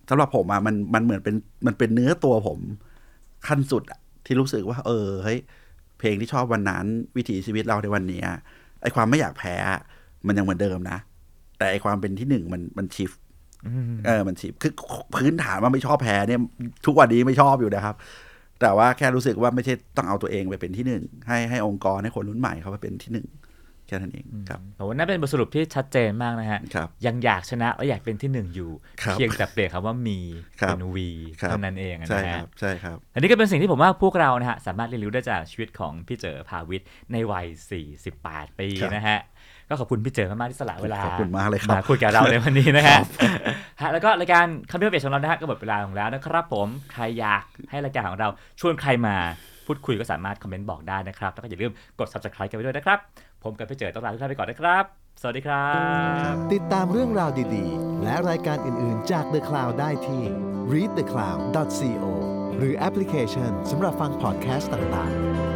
สำหรับผมอะมันมันเหมือนเป็นมันเป็นเนื้อตัวผมขั้นสุดอะที่รู้สึกว่า เออเฮ้ยเพลงที่ชอบวันนั้น วิถีชีวิตเราในวันเนี้ยไอความไม่อยากแพ้อะมันยังเหมือนเดิมนะ แต่ไอความเป็นที่หนึ่งมันมันชิฟอืมเออมันชิบคือพื้นฐานว่าไม่ชอบแพ้เนี่ยทุกวันนี้ไม่ชอบอยู่นะครับ แต่ว่าแค่รู้สึกว่าไม่ใช่ต้องเอาตัวเองไปเป็นที่หนึ่งให้ให้องค์กรให้คนรุ่นใหม่เขาไปเป็นที่หนึ่ง แค่นั้นเองครับผมว่านั่นเป็นบทสรุปที่ชัดเจนมากนะฮะครับยังอยากชนะและอยากเป็นที่หนึ่งอยู่ครับเพียงแต่เปลี่ยนคำว่ามีครับเป็นวีครับเท่านั้นเองอะใช่นะคฮะรับใช่ครับ อันนี้ก็เป็นสิ่งที่ผมว่าพวกเรานะฮะสามารถเรียนรู้ได้จากชีวิตของพี่เจอภาวิทย์ในวัย 48 ปีครับนะฮะก็ขอบคุณพี่เจอมากๆที่สละเวลาขอบคุณมากเลยครับมาคุยกับเราในวันนี้นะฮะฮะแล้วก็รายการคำเพื่อเปลี่ยนของเรานะฮะก็หมดเวลาของแล้วนะครับ ผมใครอยากให้รายการของเราชวนใครมาพูดคุยก็สามารถคอมเมนต์บอกได้นะครับ แล้วก็อย่าลืมกด subscribe กันไปด้วยนะครับ ผมกับพี่เจอต้องลาทุกท่านไปก่อนนะครับ สวัสดีครับ ติดตามเรื่องราวดีๆ และรายการอื่นๆจาก The Cloud ได้ที่ readthecloud.co หรือแอปพลิเคชันสำหรับฟังพอดแคสต์ต่างๆ